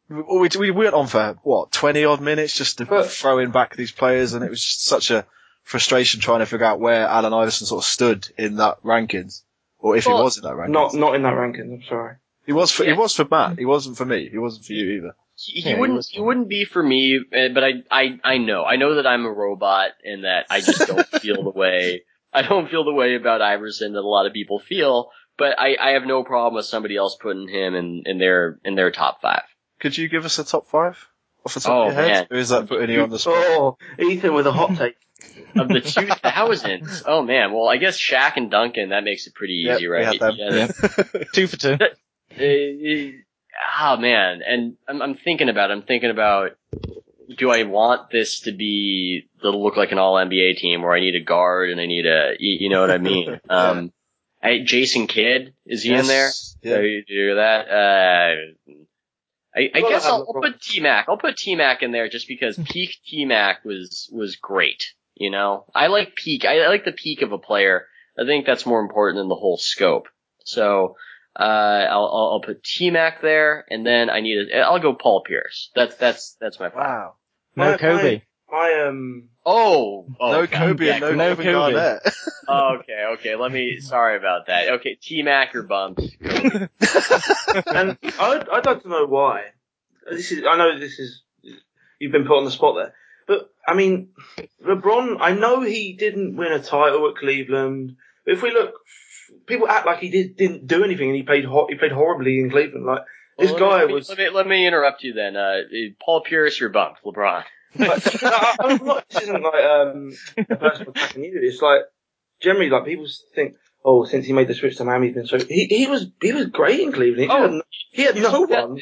We, we, we went on for what twenty odd minutes just to But- throw in back these players, and it was just such a frustration trying to figure out where Allen Iverson sort of stood in that rankings, or if Well, he was in that rankings. Not not in that rankings. I'm sorry. he was for he was for Matt. He wasn't for me. He wasn't for you either. He, he Yeah, wouldn't. was He wouldn't be for me, uh, but I, I, I know. I know that I'm a robot and that I just don't feel the way. I don't feel the way about Iverson that a lot of people feel. But I, I have no problem with somebody else putting him in, in their in their top five. Could you give us a top five off the top Oh, of your head? man. Or is that putting you on the spot? Oh, Ethan with a hot take. Of the two thousands, oh man. Well, I guess Shaq and Duncan. That makes it pretty easy, we right? had them. Yeah, Two for two. Uh, oh man, and I'm, I'm thinking about. it. I'm thinking about. Do I want this to be to look like an All NBA team where I need a guard and I need a, you, you know what I mean? Um, I, Jason Kidd is he in there? Yes. So Yeah. you do that. Uh, I, I Well, guess I'm I'll, I'll put T Mac. I'll put T Mac in there just because peak T Mac was was great. You know, I like peak. I like the peak of a player. I think that's more important than the whole scope. So uh, I'll, I'll I'll put T Mac there, and then I need a. I'll go Paul Pierce. That's that's that's my five. Wow. No My- Kobe. I am. Oh, oh no God. Kobe Yeah, and no, no Kevin Kobe. Garnett. Oh, okay, okay. Let me. Sorry about that. Okay, T Mac or bumps. and I'd, I'd like to know why. This is, I know this is, you've been put on the spot there, but I mean, LeBron, I know he didn't win a title at Cleveland, if we look, people act like he did, didn't do anything and he played hot, he played horribly in Cleveland. Like, this Well, guy let me, was, Let me, let me interrupt you then. Uh, Paul Pierce or bump, LeBron. But, no, I- I'm not, this isn't like, um, a personal attack on you. It's like, generally, like, people think, oh, since he made the switch to Miami, he's been so, he, he was, he was great in Cleveland. He Oh, had, no- he had no one.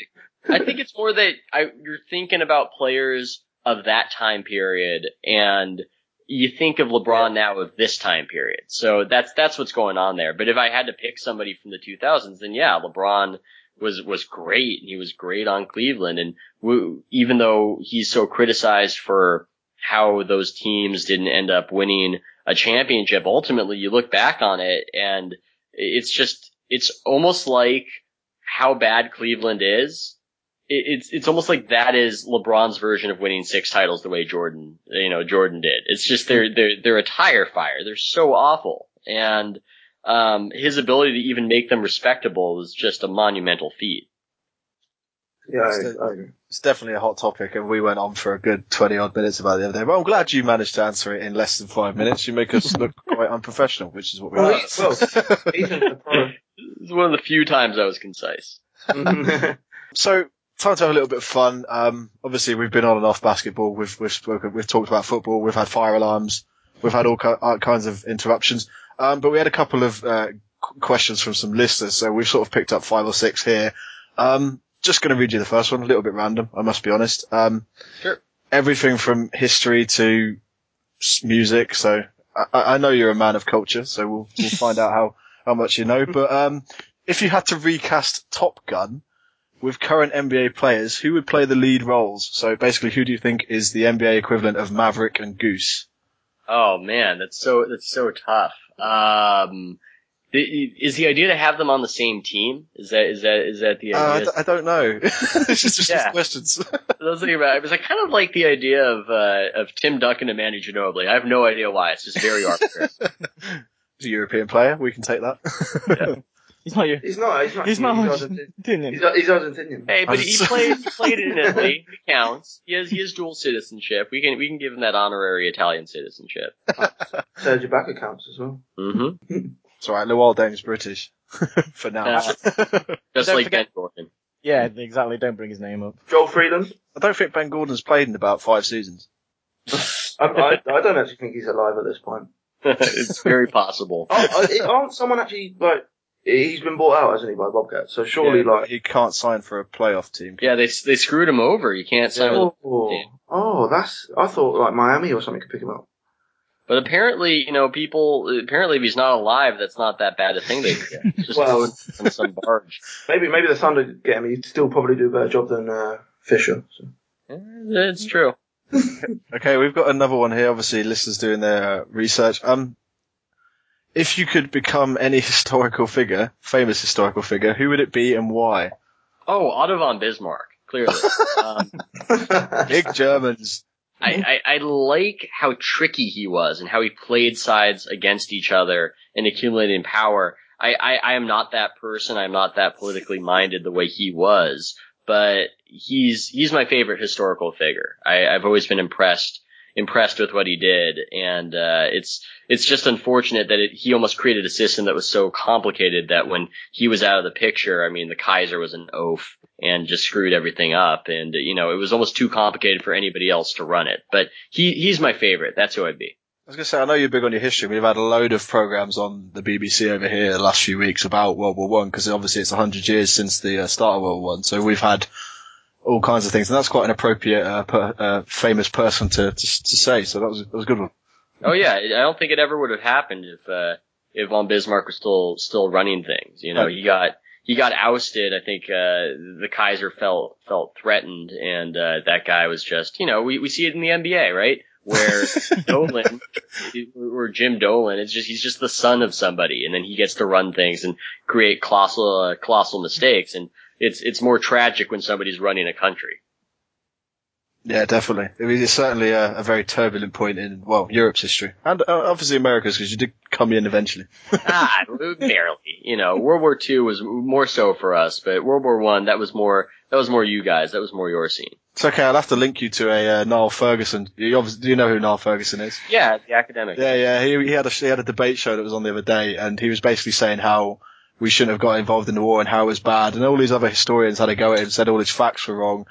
I think it's more that I, you're thinking about players of that time period, and you think of LeBron now of this time period. So that's that's what's going on there. But if I had to pick somebody from the 2000s, then yeah, LeBron was was great, and he was great on Cleveland. And w- even though he's so criticized for how those teams didn't end up winning a championship, ultimately you look back on it, and it's just it's almost like how bad Cleveland is it's it's almost like that is LeBron's version of winning six titles the way Jordan you know Jordan did. It's just they're they're they're a tire fire. They're so awful, and um, his ability to even make them respectable is just a monumental feat. Yeah, I, I. It's definitely a hot topic, and we went on for a good 20 odd minutes about it the other day. But I'm glad you managed to answer it in less than five minutes. You make us look quite unprofessional, which is what we Well, like. he- well, Ethan's the pro. It's one of the few times I was concise. So, time to have a little bit of fun. Um, obviously, we've been on and off basketball. We've we've spoken. We've talked about football. We've had fire alarms. We've had all, ki- all kinds of interruptions. Um, but we had a couple of uh, questions from some listeners. So we've sort of picked up five or six here. Um, just going to read you the first one. A little bit random, I must be honest. Um, Sure. Everything from history to music. So I, I know you're a man of culture. So we'll we'll find out how how much you know. But um, if you had to recast Top Gun with current NBA players, who would play the lead roles? So basically, who do you think is the NBA equivalent of Maverick and Goose? Oh man, that's so that's so tough. Um, the- is the idea to have them on the same team? Is that is that is that the Uh, I, idea? d- I don't know. this is just Yeah. questions. I was thinking about it. Was I kind of like the idea of uh, of Tim Duncan and Manu Ginobili. I have no idea why. It's just very arbitrary. He's a European player. We can take that. He's not you. He's not. He's not. He's not. He's Argentinian. He's, he's Argentinian. hey, but he played he played in Italy. It counts. He has he has dual citizenship. We can we can give him that honorary Italian citizenship. Serge Ibaka counts as well. Mm-hmm. It's alright. Luol Deng's British for now. Uh, Just Don't like forget- Ben Gordon. Yeah, exactly. Don't bring his name up. Joel Freeland. I don't think Ben Gordon's played in about five seasons. I, I, I don't actually think he's alive at this point. it's very possible. Oh, uh, aren't someone actually like he's been bought out, hasn't he, by Bobcat? So surely, Yeah, like, he can't sign for a playoff team. Yeah, they they screwed him over. You can't sign with oh, oh, that's. I thought like Miami or something could pick him up. But apparently, you know, people apparently if he's not alive, that's not that bad a thing they get. Just Well- on some barge. Maybe maybe the Thunder get him. He'd still probably do a better job than uh, Fisher. So. It's true. Okay, we've got another one here. Obviously, listeners doing their uh, research. Um, if you could become any historical figure, famous historical figure, who would it be and why? Oh, Otto von Bismarck, clearly. um, Big Germans. I, I, I like how tricky he was and how he played sides against each other and accumulated in power. I, I, I am not that person. I'm not that politically minded the way he was, but he's he's my favorite historical figure. I, I've always been impressed impressed with what he did, and uh, it's it's just unfortunate that it, he almost created a system that was so complicated that when he was out of the picture, I mean, the Kaiser was an oaf and just screwed everything up, and you know, it was almost too complicated for anybody else to run it. But he he's my favorite. That's who I'd be. I was going to say, I know you're big on your history. We've had a load of programs on the BBC over here the last few weeks about World War One because obviously it's 100 years since the uh, start of World War One. So we've had all kinds of things, and that's quite an appropriate, uh, per, uh, famous person to, to to say. So that was that was a good one. Oh yeah, I don't think it ever would have happened if uh, if von Bismarck was still still running things. You know, he got he got ousted. I think uh, the Kaiser felt felt threatened, and uh, that guy was just you know we we see it in the NBA right where Dolan or Jim Dolan it's just he's just the son of somebody, and then he gets to run things and create colossal uh, colossal mistakes, and it's it's more tragic when somebody's running a country. Yeah, definitely. It was it's certainly a, a very turbulent point in well Europe's history, and uh, obviously America's because you did come in eventually. ah, barely. You know, World War II was more so for us, but World War One that was more that was more you guys. That was more your scene. It's okay. I'll have to link you to a uh, Niall Ferguson. You obviously do you know who Niall Ferguson is? Yeah, the academic. Yeah, yeah. He he had a he had a debate show that was on the other day, and he was basically saying how we shouldn't have got involved in the war and how it was bad, and all these other historians had a go at and said all his facts were wrong,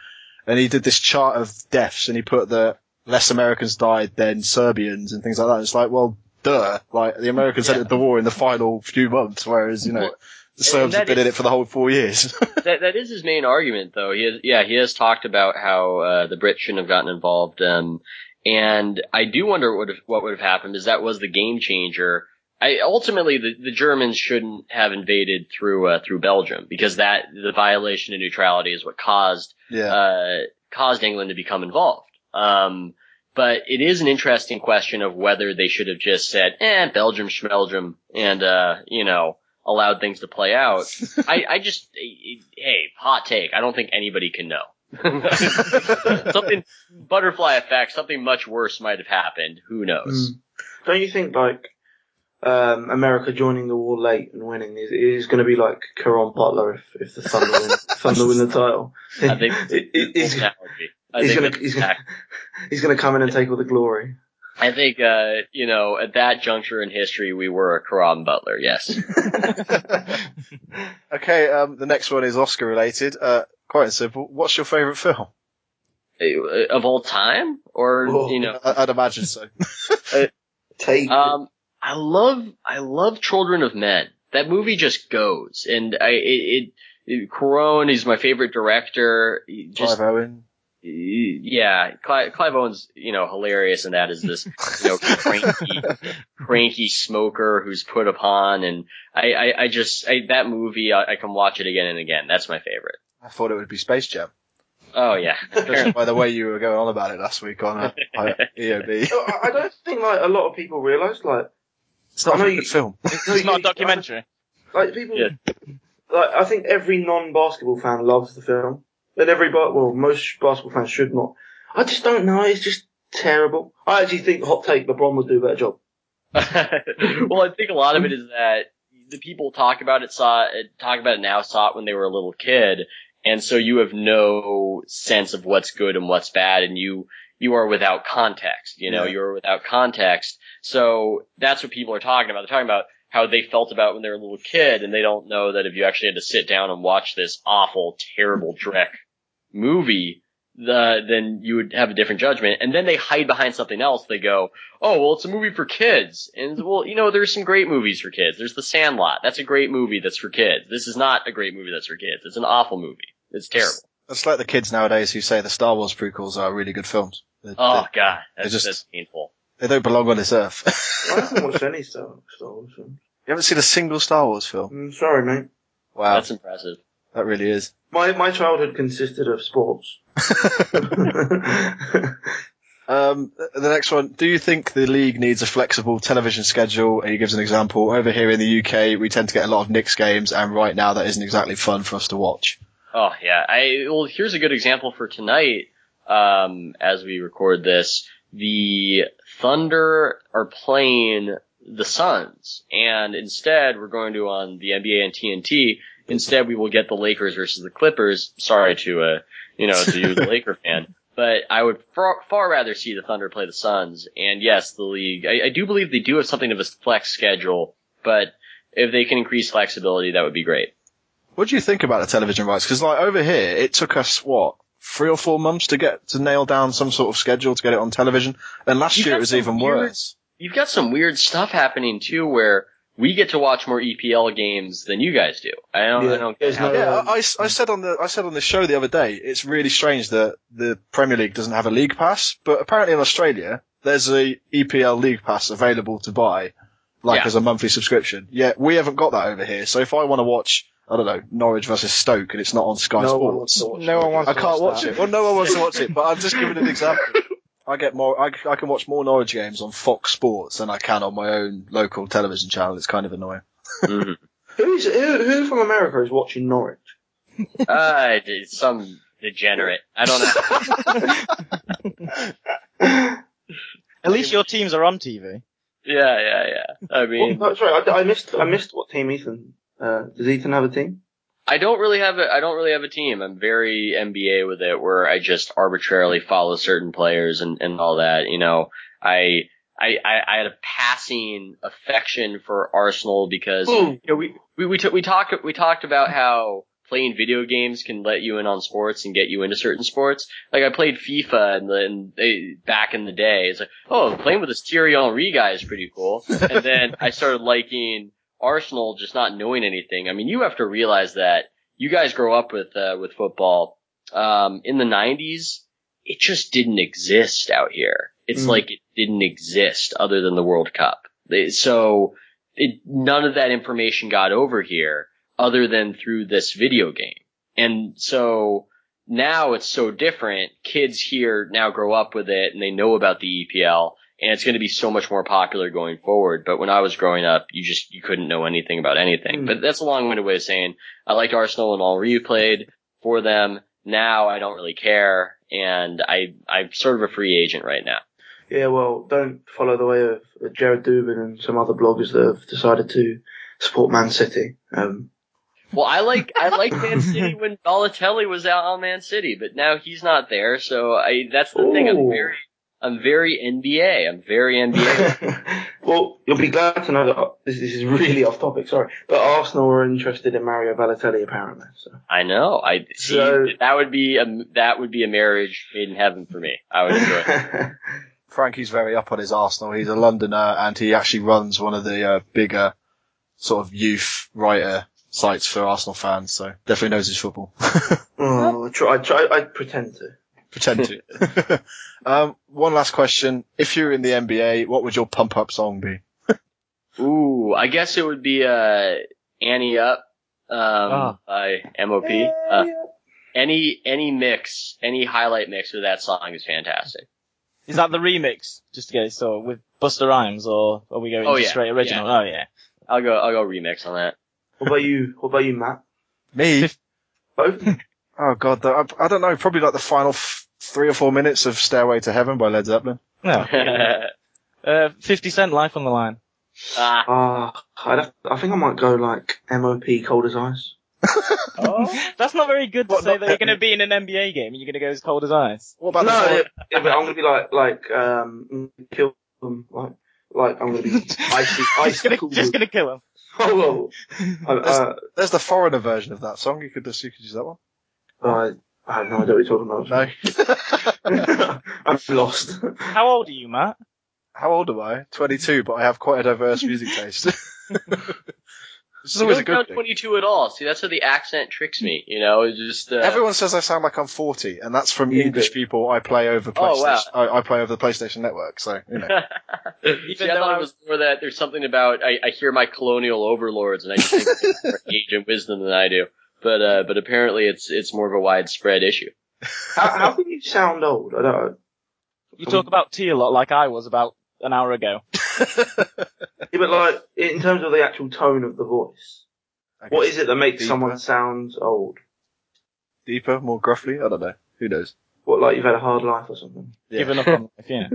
and he did this chart of deaths, and he put that less Americans died than Serbians and things like that. It's like, well, duh. Like the Americans entered the war in the final few months, whereas you know. The Serbs have been in it for the whole four years. that that is his main argument, though. He has, yeah, he has talked about how uh, the Brits shouldn't have gotten involved, um, and I do wonder what what would have happened is that was the game changer. I ultimately the, the Germans shouldn't have invaded through uh, through Belgium because that the violation of neutrality is what caused yeah. uh, caused England to become involved. Um, but it is an interesting question of whether they should have just said, eh, Belgium, Schmelgium, and, uh, you know, allowed things to play out. I, I just, hey, hot take. I don't think anybody can know. something, butterfly effect, something much worse might have happened. Who knows? Don't you think like um, America joining the war late and winning is, is going to be like Caron Butler if, if the Thunder win, Thunder win the title? I think It- it- he's, he's gonna that's he's gonna exact- he's gonna come in and take all the glory. I think, uh, you know, at that juncture in history, we were a Caron Butler, yes. okay, um, the next one is Oscar related. Uh, quite simple. What's your favourite film? Uh, of all time? Or, Whoa. you know, I- I'd imagine so. Take Um, I love, I love Children of Men. That movie just goes, and I, it, it, it Cuarón, he's my favorite director. Just, Clive Owen. yeah, Clive, Clive Owen's, you know, hilarious, and that is this, you know, cranky, cranky smoker who's put upon, and I, I, I just, I, that movie, I, I can watch it again and again. That's my favorite. I thought it would be Space Jam. Oh yeah, Judging by the way you were going on about it last week on uh, I- EOB. I I don't think like a lot of people realise like It's not I a you- good film. no, It's not a documentary. Like people, Yeah. like I think every non-basketball fan loves the film, but every well most basketball fans should not. I just don't know. It's just terrible. I actually think hot take LeBron would do a better job. well, I think a lot of it is that the people talk about it saw it, talk about it now saw it when they were a little kid, and so you have no sense of what's good and what's bad, and you you are without context. You know, Yeah. you're without context. So that's what people are talking about. They're talking about how they felt about when they were a little kid, and they don't know that if you actually had to sit down and watch this awful, terrible Drek movie, the, then you would have a different judgment. And then they hide behind something else. They go, oh, well, it's a movie for kids. And well, you know, there's some great movies for kids. There's The Sandlot. That's a great movie that's for kids. This is not a great movie that's for kids. It's an awful movie. It's terrible. It's like the kids nowadays who say the Star Wars prequels are really good films. They, Oh they, god, that's, just- that's painful. they don't belong on this earth. I haven't watched any Star, Star Wars films. you haven't seen a single Star Wars film? Mm, sorry, mate. Wow, That's impressive. that really is. My my childhood consisted of sports. Um, the next one. Do you think the league needs a flexible television schedule? And he gives an example. Over here in the UK, we tend to get a lot of Knicks games, and right now that isn't exactly fun for us to watch. Oh yeah. I well, here's a good example for tonight. Um, as we record this, the Thunder are playing the Suns, and instead we're going to on the NBA and TNT. Instead, we will get the Lakers versus the Clippers. Sorry to uh, you know, to you, the Laker fan. But I would far, far rather see the Thunder play the Suns. And yes, the league, I, I do believe they do have something of a flex schedule, but if they can increase flexibility, that would be great. What do you think about the television rights? Because like over here, it took us what three or four months to get to nail down some sort of schedule to get it on television, and last You've year it was even weird- worse. You've got some weird stuff happening too where we get to watch more EPL games than you guys do. I don't, I don't get how no- Yeah, um, I, I- I said on the I said on the show the other day, it's really strange that the Premier League doesn't have a league pass, but apparently in Australia there's a EPL league pass available to buy, like Yeah. as a monthly subscription. Yet we haven't got that over here. So if I want to watch, I don't know, Norwich versus Stoke, and it's not on Sky no one wants Sports, to watch No it. one wants I can't watch that. it. Well, no one wants to watch it, but I'm just giving an example. I get more, I, I can watch more Norwich games on Fox Sports than I can on my own local television channel. It's kind of annoying. Mhm. Who is who, who from America is watching Norwich? uh, some degenerate. I don't know. At least your teams are on TV. yeah, yeah, yeah. I mean, Oh, sorry, I, I missed I missed what team Ethan. Uh, does Ethan have a team? I don't really have a I don't really have a team. I'm very NBA with it, where I just arbitrarily follow certain players and and all that. You know, I. I, I, I had a passing affection for Arsenal because you know, we we we, t- we talked we talked about how playing video games can let you in on sports and get you into certain sports. Like I played FIFA and then they, back in the day. It's like, oh, playing with this Thierry Henry guy is pretty cool. And then I started liking Arsenal, just not knowing anything. I mean, you have to realize that you guys grow up with uh, with football. Um, in the '90s, it just didn't exist out here. It's Mm. like it didn't exist other than the World Cup. So it, none of that information got over here other than through this video game. And so now it's so different. Kids here now grow up with it and they know about the EPL and it's going to be so much more popular going forward. But when I was growing up, you just, you couldn't know anything about anything. Mm. But that's a long-winded way of saying I liked Arsenal and all Henry played for them. Now I don't really care and I, I'm sort of a free agent right now. Yeah, well, don't follow the way of Jared Dubin and some other bloggers that have decided to support Man City. Um, Well, I like I like Man City when Balotelli was out on Man City, but now he's not there. So I that's the thing. I'm Ooh. very I'm very NBA. I'm very NBA. well, you'll be glad to know that this, this is really off topic. Sorry, but Arsenal are interested in Mario Balotelli apparently. So I know. I see So- that would be a that would be a marriage made in heaven for me. I would enjoy it. Frankie's very up on his Arsenal. He's a Londoner and he actually runs one of the uh, bigger sort of youth writer sites for Arsenal fans. So definitely knows his football. oh, I try, I try, I pretend to. Pretend to. um, one last question. If you're in the NBA, what would your pump up song be? Ooh, I guess it would be uh Ante Up um Ah. by MOP. Uh, any any mix, any highlight mix with that song is fantastic. Is that the remix? Just to get it started with Busta Rhymes, or are we going Oh, yeah, straight original? yeah. Oh yeah. I'll go I'll go remix on that. What about you? What about you, Matt? Me? Both? Oh god, the, I, I don't know. Probably like the final f- three or four minutes of Stairway to Heaven by Led Zeppelin. No. uh, Fifty Cent, Life on the Line. ah, I'd have, I think I might go like MOP Cold as Ice. Oh, that's not very good to What, say not- that you're going to be in an NBA game and you're going to go as cold as ice. What about no, the yeah, yeah, but I'm gonna be like like um kill them like like I'm gonna be icy just icy gonna, cool. just gonna kill them. Oh, well. Uh, There's the foreigner version of that song. You could just you could use that one. Uh, I have no idea what you're talking about. No. I'm lost. How old are you, Matt? How old am I? 22, but I have quite a diverse music taste. this is You always a don't sound good thing. 22 at all. See, that's how the accent tricks me. You know, it's just uh, Everyone says I sound like I'm 40, and that's from You English do. people I play over Oh, wow. I, I play over the PlayStation Network, so you know. See, I thought it was more that there's something about I, I hear my colonial overlords and I just think they have more age and wisdom than I do. But uh, but apparently it's it's more of a widespread issue. How, how can you sound old? I don't. You talk about tea a lot, like I was about an hour ago. Yeah, but like in terms of the actual tone of the voice, I what guess is it that makes deeper. someone sound old? deeper, more gruffly? I don't know. Who knows? What, like you've had a hard life or something? Yeah. Giving up on life, yeah.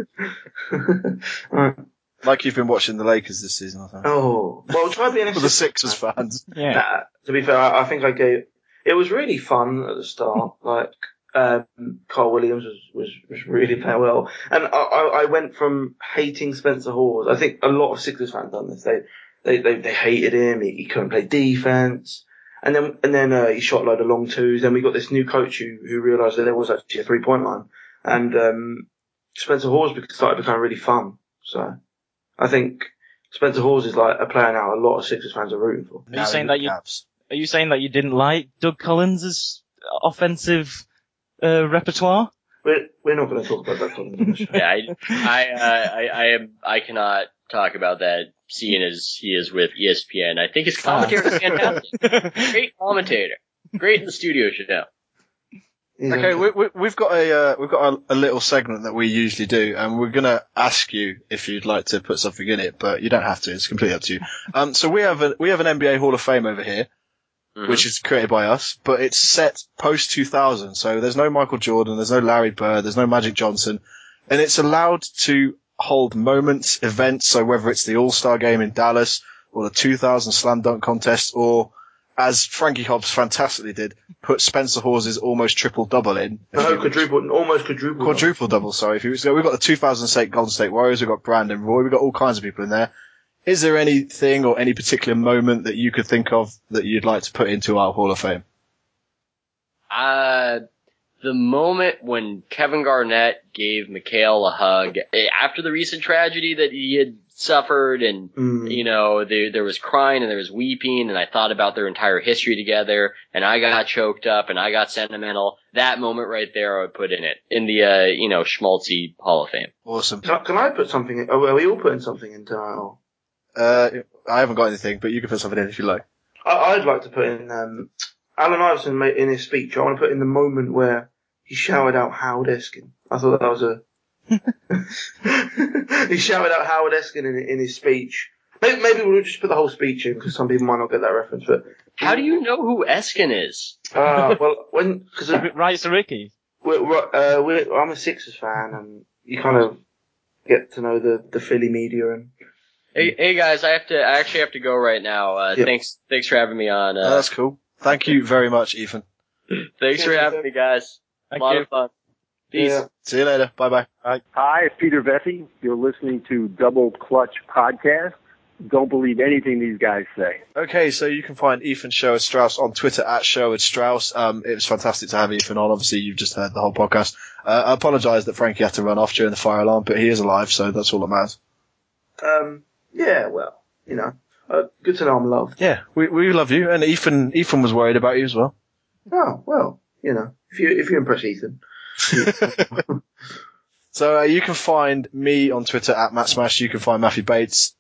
Right. Like you've been watching the Lakers this season, I think. Oh, well, try being a For the Sixers fans. Yeah. Nah, to be fair, I, I think I gave. It was really fun at the start. Like um, Carter-Williams was, was was really playing well, and I, I, I went from hating Spencer Hawes. I think a lot of Sixers fans done this. They they they, they hated him. He, he couldn't play defense. And then, and then, uh, he shot a load of long twos. Then we got this new coach who, who realised that there was actually a three point line. And, um, Spencer Hawes started becoming really fun. So, I think Spencer Hawes is like a player now a lot of Sixers fans are rooting for. Are you saying that you are you saying that you didn't like Doug Collins' offensive uh, repertoire? We're, we're not going to talk about that Collins on the show. Yeah, I I, uh, I I am I cannot talk about that seeing as he is with ESPN. I think his commentary is fantastic. Great commentator. Great in the studio show. Okay, we, we, we've got a uh, we've got a, a little segment that we usually do, and we're gonna ask you if you'd like to put something in it, but you don't have to. It's completely up to you. Um, so we have a we have an NBA Hall of Fame over here, Mhm. which is created by us, but it's set post 2000. So there's no Michael Jordan, there's no Larry Bird, there's no Magic Johnson, and it's allowed to hold moments, events. So whether it's the All Star Game in Dallas or the 2000 Slam Dunk Contest, or as Frankie Hobbs fantastically did, put Spencer Hawes' almost triple double in. No, quadruple, almost quadruple. Quadruple double, sorry. If you, so we've got the 2006 Golden State Warriors, we've got Brandon Roy, we've got all kinds of people in there. Is there anything or any particular moment that you could think of that you'd like to put into our Hall of Fame? Uh, the moment when Kevin Garnett gave McHale a hug eh, after the recent tragedy that he had suffered and, Mm. you know, there, there was crying and there was weeping and I thought about their entire history together and I got choked up and I got sentimental. That moment right there I would put in it, in the, uh, you know, Schmaltzy Hall of Fame. Awesome. Can I, can I put something in? Oh, are we all putting something in tonight? Or? Uh, I haven't got anything, but you can put something in if you like. I, I'd like to put in, um, Allen Iverson made in his speech, I want to put in the moment where he shouted out Howard Eskin. I thought that was a, he shouted out Howard Eskin in, in his speech. Maybe, maybe we'll just put the whole speech in because some people might not get that reference, but, How do you know who Eskin is? uh, well, when, cause Right, so Ricky. we're, we're, uh, we're, I'm a Sixers fan and you kind of get to know the, the Philly media and, Hey, hey guys, I have to, I actually have to go right now. Uh, Yeah. thanks, thanks for having me on. Oh, Uh, that's cool. Thank you very much, Ethan. thanks for having me guys. Thank a lot you. of fun. Peace. Yeah. See you later. Bye bye. Hi, Hi, it's Peter Vecsey. You're listening to Double Clutch Podcast. Don't believe anything these guys say. Okay, so you can find Ethan Sherwood Strauss on Twitter at Sherwood Strauss. Um, it was fantastic to have Ethan on. Obviously, you've just heard the whole podcast. Uh, I apologise that Frankie had to run off during the fire alarm, but he is alive, so that's all that matters. um, yeah, well, you know, uh, good to know I'm loved. Yeah, we we love you, and Ethan Ethan was worried about you as well. Oh, well, you know, if you, if you impress Ethan. So uh, you can find me on Twitter at Matt Smash. You can find Matthew Bates.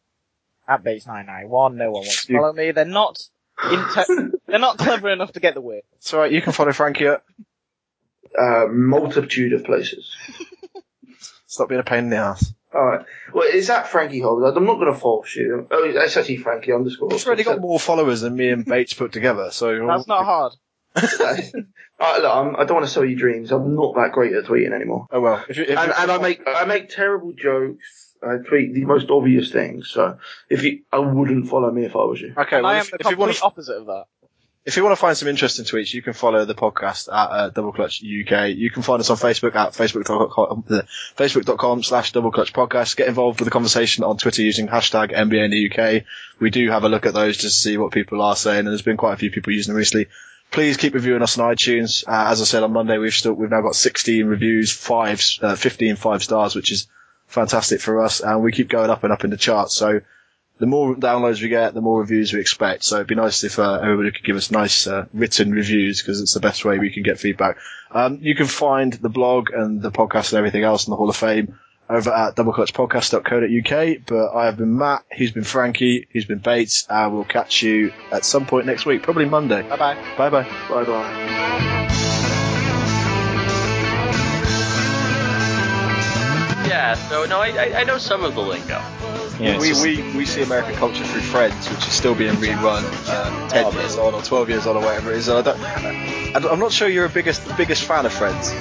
At Bates991. no one wants to follow me. They're not inte- they're not clever enough to get the word. It's alright. You can follow Frankie at. Uh, multitude of places. Stop being a pain in the ass. Alright. Well, is that Frankie Hobbs? I'm not going to force you. Oh, that's actually Frankie underscore. He's already got more followers than me and Bates put together. So That's not hard. Alright, look, I'm, I don't want to sell you dreams. I'm not that great at tweeting anymore. Oh well. If you, if and, and I make I make terrible jokes. I tweet the most obvious things. So if you, I wouldn't follow me if I was you. okay. Well, I am if, the if you want complete to opposite of that. If you want to find some interesting tweets, you can follow the podcast at uh, Double Clutch UK. You can find us on Facebook at facebook.com, uh, facebook.com slash Double Clutch Podcast. Get involved with the conversation on Twitter using hashtag NBA in the UK. We do have a look at those just to see what people are saying, and there's been quite a few people using them recently. Please keep reviewing us on iTunes. Uh, as I said on Monday, we've still we've now got 16 reviews, five, uh, 15 five stars, which is fantastic for us, and we keep going up and up in the charts. So the more downloads we get, the more reviews we expect. So it'd be nice if uh, everybody could give us nice uh, written reviews because it's the best way we can get feedback. Um, you can find the blog and the podcast and everything else in the Hall of Fame over at doubleclutchpodcast.co.uk. But I have been Matt, he's been Frankie, he's been Bates, and we'll catch you at some point next week, probably Monday. Bye bye. Bye bye. Bye bye. Yeah, so no, I, I, I know some of the lingo. Yeah, we, just- we, we see American culture through Friends, which is still being rerun uh, 10 years on or 12 years on or whatever it is. And I don't, I don't- I'm not sure you're a biggest biggest fan of Friends.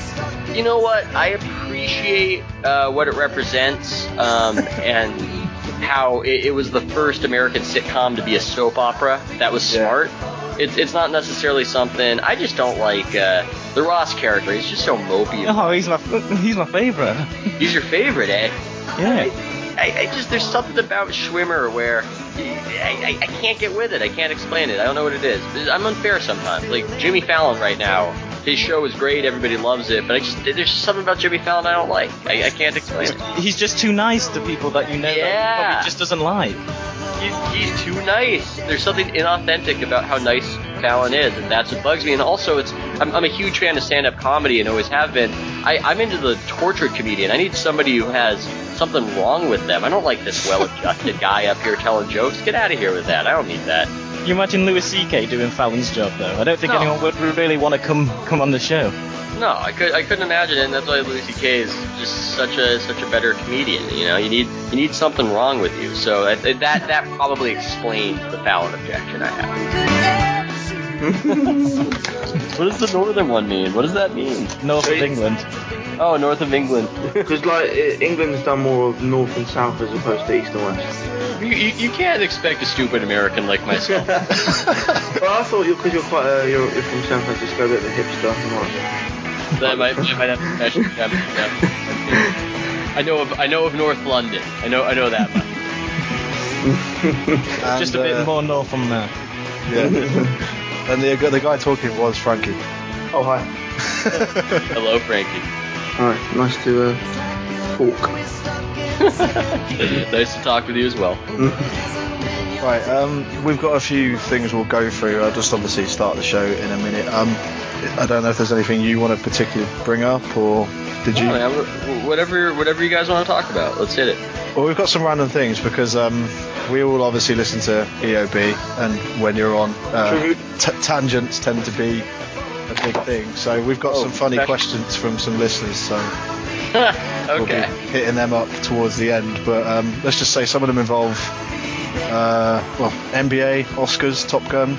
You know what? I appreciate uh, what it represents um, and how it, it was the first American sitcom to be a soap opera. That was Yeah. smart. It's it's not necessarily something I just don't like. Uh, the Ross character, he's just so mopey. Oh, he's my he's my favorite. He's your favorite, eh? Yeah. I, I just there's something about Schwimmer where I, I, I can't get with it. I can't explain it. I don't know what it is. I'm unfair sometimes. Like Jimmy Fallon right now, his show is great. Everybody loves it, but I just there's just something about Jimmy Fallon I don't like. I, I can't explain it. He's just too nice to people that you know that he Yeah. probably just doesn't like. He's, he's too nice. There's something inauthentic about how nice Fallon is, and that's what bugs me. And also, it's I'm, I'm a huge fan of stand-up comedy and always have been. I, I'm into the tortured comedian. I need somebody who has something wrong with them. I don't like this well-adjusted guy up here telling jokes. Get out of here with that. I don't need that. You imagine Louis C.K. doing Fallon's job though. I don't think No. anyone would really want to come come on the show. No, I could I couldn't imagine it. And that's why Louis C.K. is just such a such a better comedian. You know, you need you need something wrong with you. So that that that probably explains the Fallon objection I have. what does the northern one mean? What does that mean? North of England. Oh, north of England. Because like i- England's done more of north and south as opposed to east and west. You, you, you can't expect a stupid American like myself. But I thought you're because you're quite a, you're, you're from San Francisco, a bit of a hipster. I'm like, that might, I might have to catch yeah, yeah. I know of I know of North London. I know I know that much. And, just a bit uh, more north from there. Yeah. And the, the guy talking was Frankie. oh hi. Hello, Frankie. Alright, nice to uh, talk. nice to talk with you as well. Right, um, we've got a few things we'll go through. I'll just obviously start the show in a minute. Um, I don't know if there's anything you want to particularly bring up, or did you? Yeah, whatever whatever you guys want to talk about, let's hit it. Well, we've got some random things because um, we all obviously listen to EOB, and when you're on, uh, t- tangents tend to be a big thing. So we've got Oh, some funny special. questions from some listeners. So we'll be hitting them up towards the end. But um, let's just say some of them involve, uh, well, NBA, Oscars, Top Gun,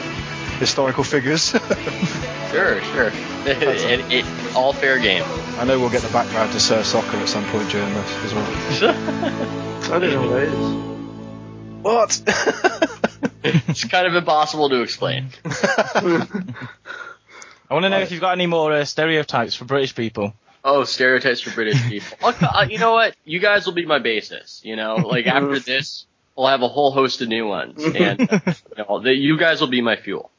historical figures. Sure, sure. it, it, all fair game. I know we'll get the background to Sir Soccer at some point during this as well. I don't know what that is. What? it's kind of impossible to explain. I want to know if you've got any more uh, stereotypes for British people. Oh, stereotypes for British people. I'll, uh, you know what? You guys will be my basis. You know, like after this, we'll have a whole host of new ones, and uh, you, know, the, you guys will be my fuel.